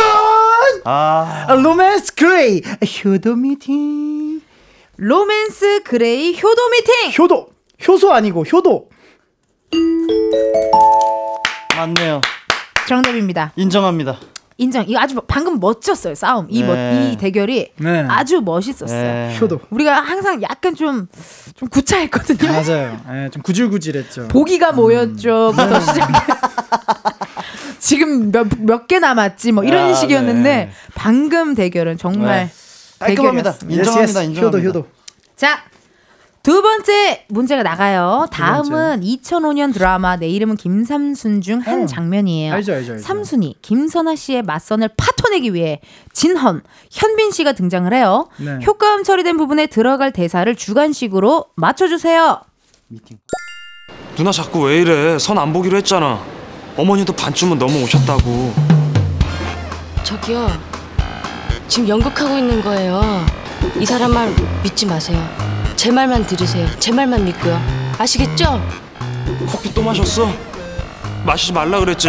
아, 로맨스 그레이 효도 미팅 로맨스 그레이 효도 미팅 효도 효소 아니고 효도 맞네요. 정답입니다. 인정합니다. 인정. 이거 아주 방금 멋졌어요. 싸움. 이, 멋, 네. 이 대결이 네. 아주 멋있었어요. 네. 효도. 우리가 항상 약간 좀, 좀 구차했거든요. 맞아요. 예, 좀 구질구질했죠. 보기가 뭐였죠? 부터 시작해. 지금 몇, 몇 개 남았지? 뭐 이런 아, 식이었는데 네. 방금 대결은 정말 네. 깔끔합니다. 대결이었습니다. 인정합니다. 인정합니다. 효도 효도. 자, 두 번째 문제가 나가요. 다음은 2005년 드라마 내 이름은 김삼순 중한 어. 장면이에요. 알죠, 알죠, 알죠. 삼순이 김선아 씨의 맞선을 파토내기 위해 진헌, 현빈 씨가 등장을 해요. 네. 효과음 처리된 부분에 들어갈 대사를 주관식으로 맞춰주세요. 누나 자꾸 왜 이래? 선 안 보기로 했잖아. 어머니도 반쯤은 넘어오셨다고. 저기요. 지금 연극하고 있는 거예요. 이 사람 말 믿지 마세요. 제 말만 들으세요. 제 말만 믿고요. 아시겠죠? 커피 또 마셨어? 마시지 말라 그랬지.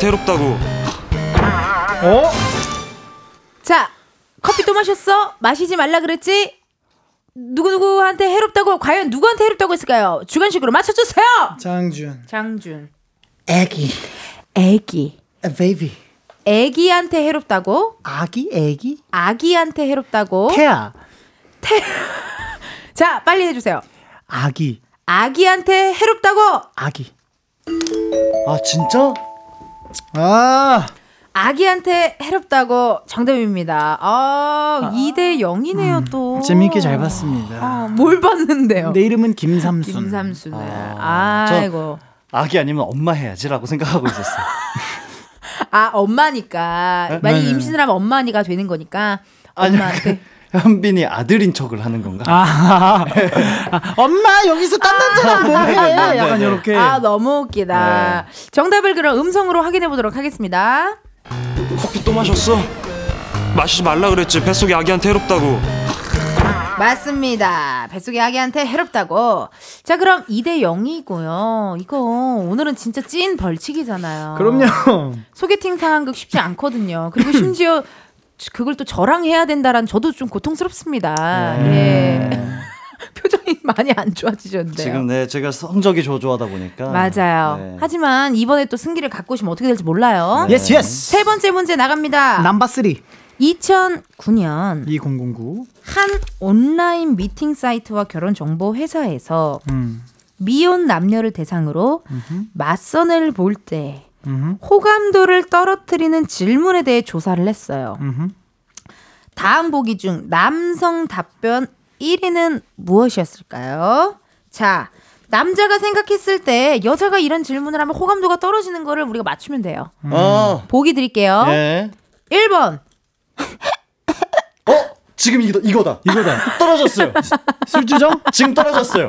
괴롭다고. 어? 자, 커피 또 마셨어? 마시지 말라 그랬지? 누구누구한테 해롭다고 과연 누구한테 해롭다고 했을까요? 주관식으로 맞춰주세요. 장준. 장준. 애기. 애기. A baby. 애기한테 해롭다고? 아기 애기? 아기한테 해롭다고? 태아. 자, 빨리 해주세요. 아기. 아기한테 해롭다고? 아기. 아 진짜? 아. 아기한테 해롭다고 정답입니다. 아, 2대 0이네요, 또. 음, 재미있게 잘 봤습니다. 아, 뭘 봤는데요? 내 이름은 김삼순. 김삼순을. 아, 저- 아이고. 아기 아니면 엄마 해야지라고 생각하고 있었어요. 아, 엄마니까. 네? 만약 네, 네. 임신을 하면 엄마니까 되는 거니까. 엄마한테. 현빈이 아들인 척을 하는 건가? 아, 아, 엄마 여기서 딴 남자랑 뭐해? 네, 네, 약간 네. 이렇게. 아, 너무 웃기다. 정답을 그럼 음성으로 확인해 보도록 하겠습니다. 커피 또 마셨어? 마시지 말라 그랬지. 뱃속에 아기한테 해롭다고. 맞습니다. 뱃속의 아기한테 해롭다고. 자, 그럼 2대 0이고요. 이거 오늘은 진짜 찐 벌칙이잖아요. 그럼요. 소개팅 상황극 쉽지 않거든요. 그리고 심지어 그걸 또 저랑 해야 된다란 저도 좀 고통스럽습니다. 네. 예. 표정이 많이 안 좋아지셨는데요. 지금 네 제가 성적이 저조하다 보니까 맞아요. 네. 하지만 이번에 또 승기를 갖고 오시면 어떻게 될지 몰라요. yes yes. 세 번째 문제 나갑니다. 넘버 3. 2009년 2009. 한 온라인 미팅 사이트와 결혼 정보 회사에서 음. 미혼 남녀를 대상으로 맞선을 볼 때 음. 호감도를 떨어뜨리는 질문에 대해 조사를 했어요. 음. 다음 보기 중 남성 답변 1위는 무엇이었을까요? 자, 남자가 생각했을 때 여자가 이런 질문을 하면 호감도가 떨어지는 거를 우리가 맞추면 돼요. 어. 보기 드릴게요. 예. 1번. 어? 지금 이거 이거다. 이거다. 떨어졌어요. 술주정? 지금 떨어졌어요.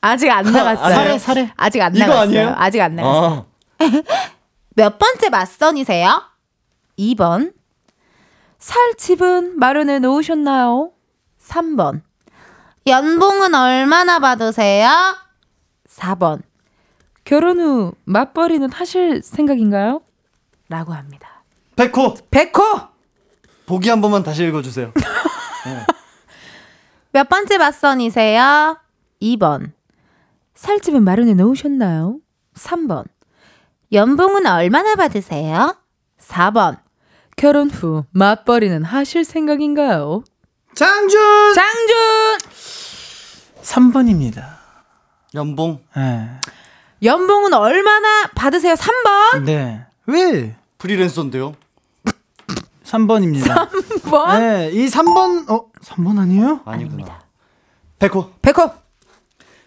아직 안 나갔어요. 사례 사례. 아직 안 이거 나갔어요. 아니에요? 아직 안 나갔어요. 아, 몇 번째 맞선이세요? 2번. 살집은 마련해 놓으셨나요? 3번. 연봉은 얼마나 받으세요? 4번. 결혼 후 맞벌이는 하실 생각인가요? 라고 합니다. 백호 백호! 보기 한 번만 다시 읽어주세요. 몇 번째 맞선이세요? 2번. 살집은 마련해 놓으셨나요? 3번. 연봉은 얼마나 받으세요? 4번. 결혼 후 맞벌이는 하실 생각인가요? 장준. 장준! 3번입니다. 연봉 네. 연봉은 얼마나 받으세요? 3번? 네. 왜? 프리랜서인데요. 3번입니다. 3번? 네, 이 3번 어, 3번 아니에요? 아니구나. 백호 백호!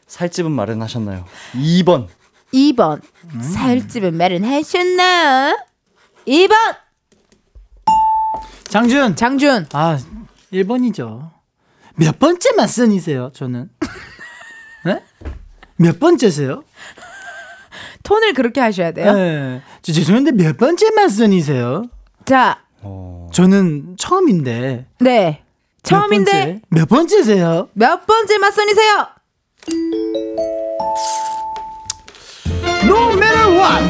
살집은 마련하셨나요? 2번 2번. 살집은 마련하셨나? 2번! 장준. 장준. 아, 1번이죠. 몇 번째 맞선이세요, 저는? 네? 몇 번째세요? 톤을 그렇게 하셔야 돼요. 네. 저 죄송한데 몇 번째 맞선이세요? 자, 저는 처음인데. 네. 몇 처음인데 번째? 몇 번째세요? 몇 번째 맞선이세요? No matter what.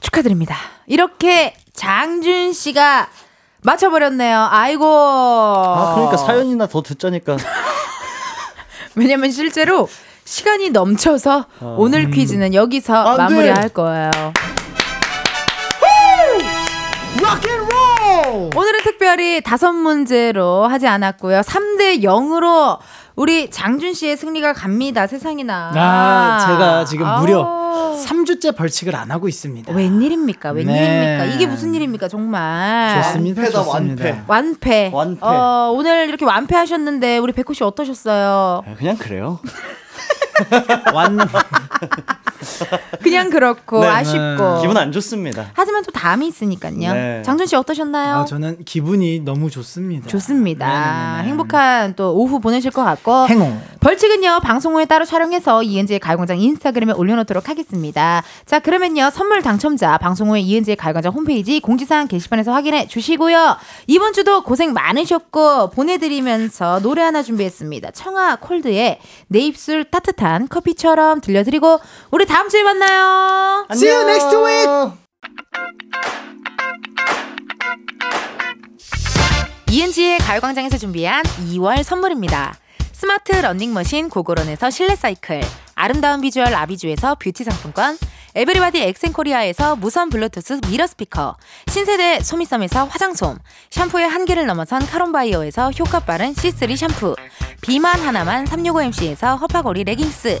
축하드립니다. 이렇게 장준 씨가 맞춰버렸네요. 아이고. 아 그러니까 사연이나 더 듣자니까 왜냐면 실제로 시간이 넘쳐서 오늘 퀴즈는 여기서. 마무리할 거예요. 특별히 다섯 문제로 하지 않았고요. 3대 0으로 우리 장준 씨의 승리가 갑니다. 세상에나. 아, 제가 지금 무려 아우. 3주째 벌칙을 안 하고 있습니다. 웬일입니까? 웬일입니까? 네. 이게 무슨 일입니까? 정말. 좋습니다. 완패다, 좋습니다. 완패. 완패. 완패. 어, 오늘 이렇게 완패하셨는데 우리 백호 씨 어떠셨어요? 그냥 그래요. 완 그냥 그렇고 네. 아쉽고. 기분 안 좋습니다. 하지만 또 다음이 있으니까요. 네. 장준 씨 어떠셨나요? 아, 저는 기분이 너무 좋습니다. 좋습니다. 네네네. 행복한 또 오후 보내실 것 같고 행운. 벌칙은요 방송 후에 따로 촬영해서 이은지의 가요광장 인스타그램에 올려놓도록 하겠습니다. 자 그러면요 선물 당첨자 방송 후에 이은지의 가요광장 홈페이지 공지사항 게시판에서 확인해 주시고요. 이번 주도 고생 많으셨고 보내드리면서 노래 하나 준비했습니다. 청하 콜드의 내 입술 따뜻한 커피처럼 들려드리고 우리 다음 주에 만나요. See you next week. 이은지의 가요광장에서 준비한 2월 선물입니다. 스마트 러닝머신 고고런에서 실내 사이클, 아름다운 비주얼 아비주에서 뷰티 상품권, 에브리바디 엑센코리아에서 무선 블루투스 미러 스피커, 신세대 소미섬에서 화장솜, 샴푸의 한계를 넘어선 카론바이어에서 효과 빠른 C3 샴푸, 비만 하나만 365MC에서 허파고리 레깅스,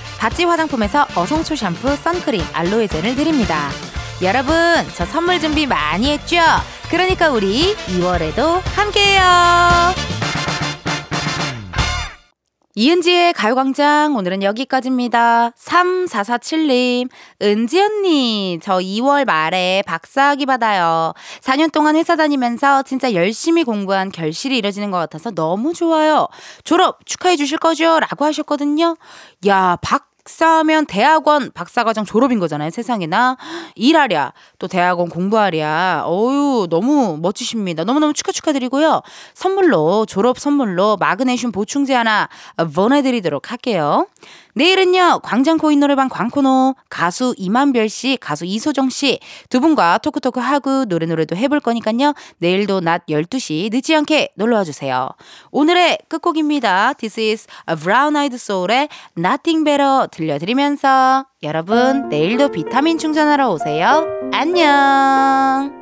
바찌 화장품에서 어성초 샴푸, 선크림, 알로에 젤을 드립니다. 여러분, 저 선물 준비 많이 했죠? 그러니까 우리 2월에도 함께해요. 이은지의 가요광장 오늘은 여기까지입니다. 3447님, 은지 언니, 저 2월 말에 박사학위 받아요. 4년 동안 회사 다니면서 진짜 열심히 공부한 결실이 이뤄지는 것 같아서 너무 좋아요. 졸업 축하해 주실 거죠? 라고 하셨거든요. 야, 박 박사면 대학원 박사과정 졸업인 거잖아요, 세상에나. 일하랴, 또 대학원 공부하랴. 어유 너무 멋지십니다. 너무너무 축하 축하드리고요. 선물로, 졸업 선물로 마그네슘 보충제 하나 보내드리도록 할게요. 내일은요, 광장 코인 노래방 광코노, 가수 이만별 씨, 가수 이소정 씨 두 분과 토크토크 하고 노래 노래도 해볼 거니까요. 내일도 낮 12시 늦지 않게 놀러와 주세요. 오늘의 끝곡입니다. This is a Brown Eyed Soul의 Nothing Better 들려드리면서 여러분, 내일도 비타민 충전하러 오세요. 안녕!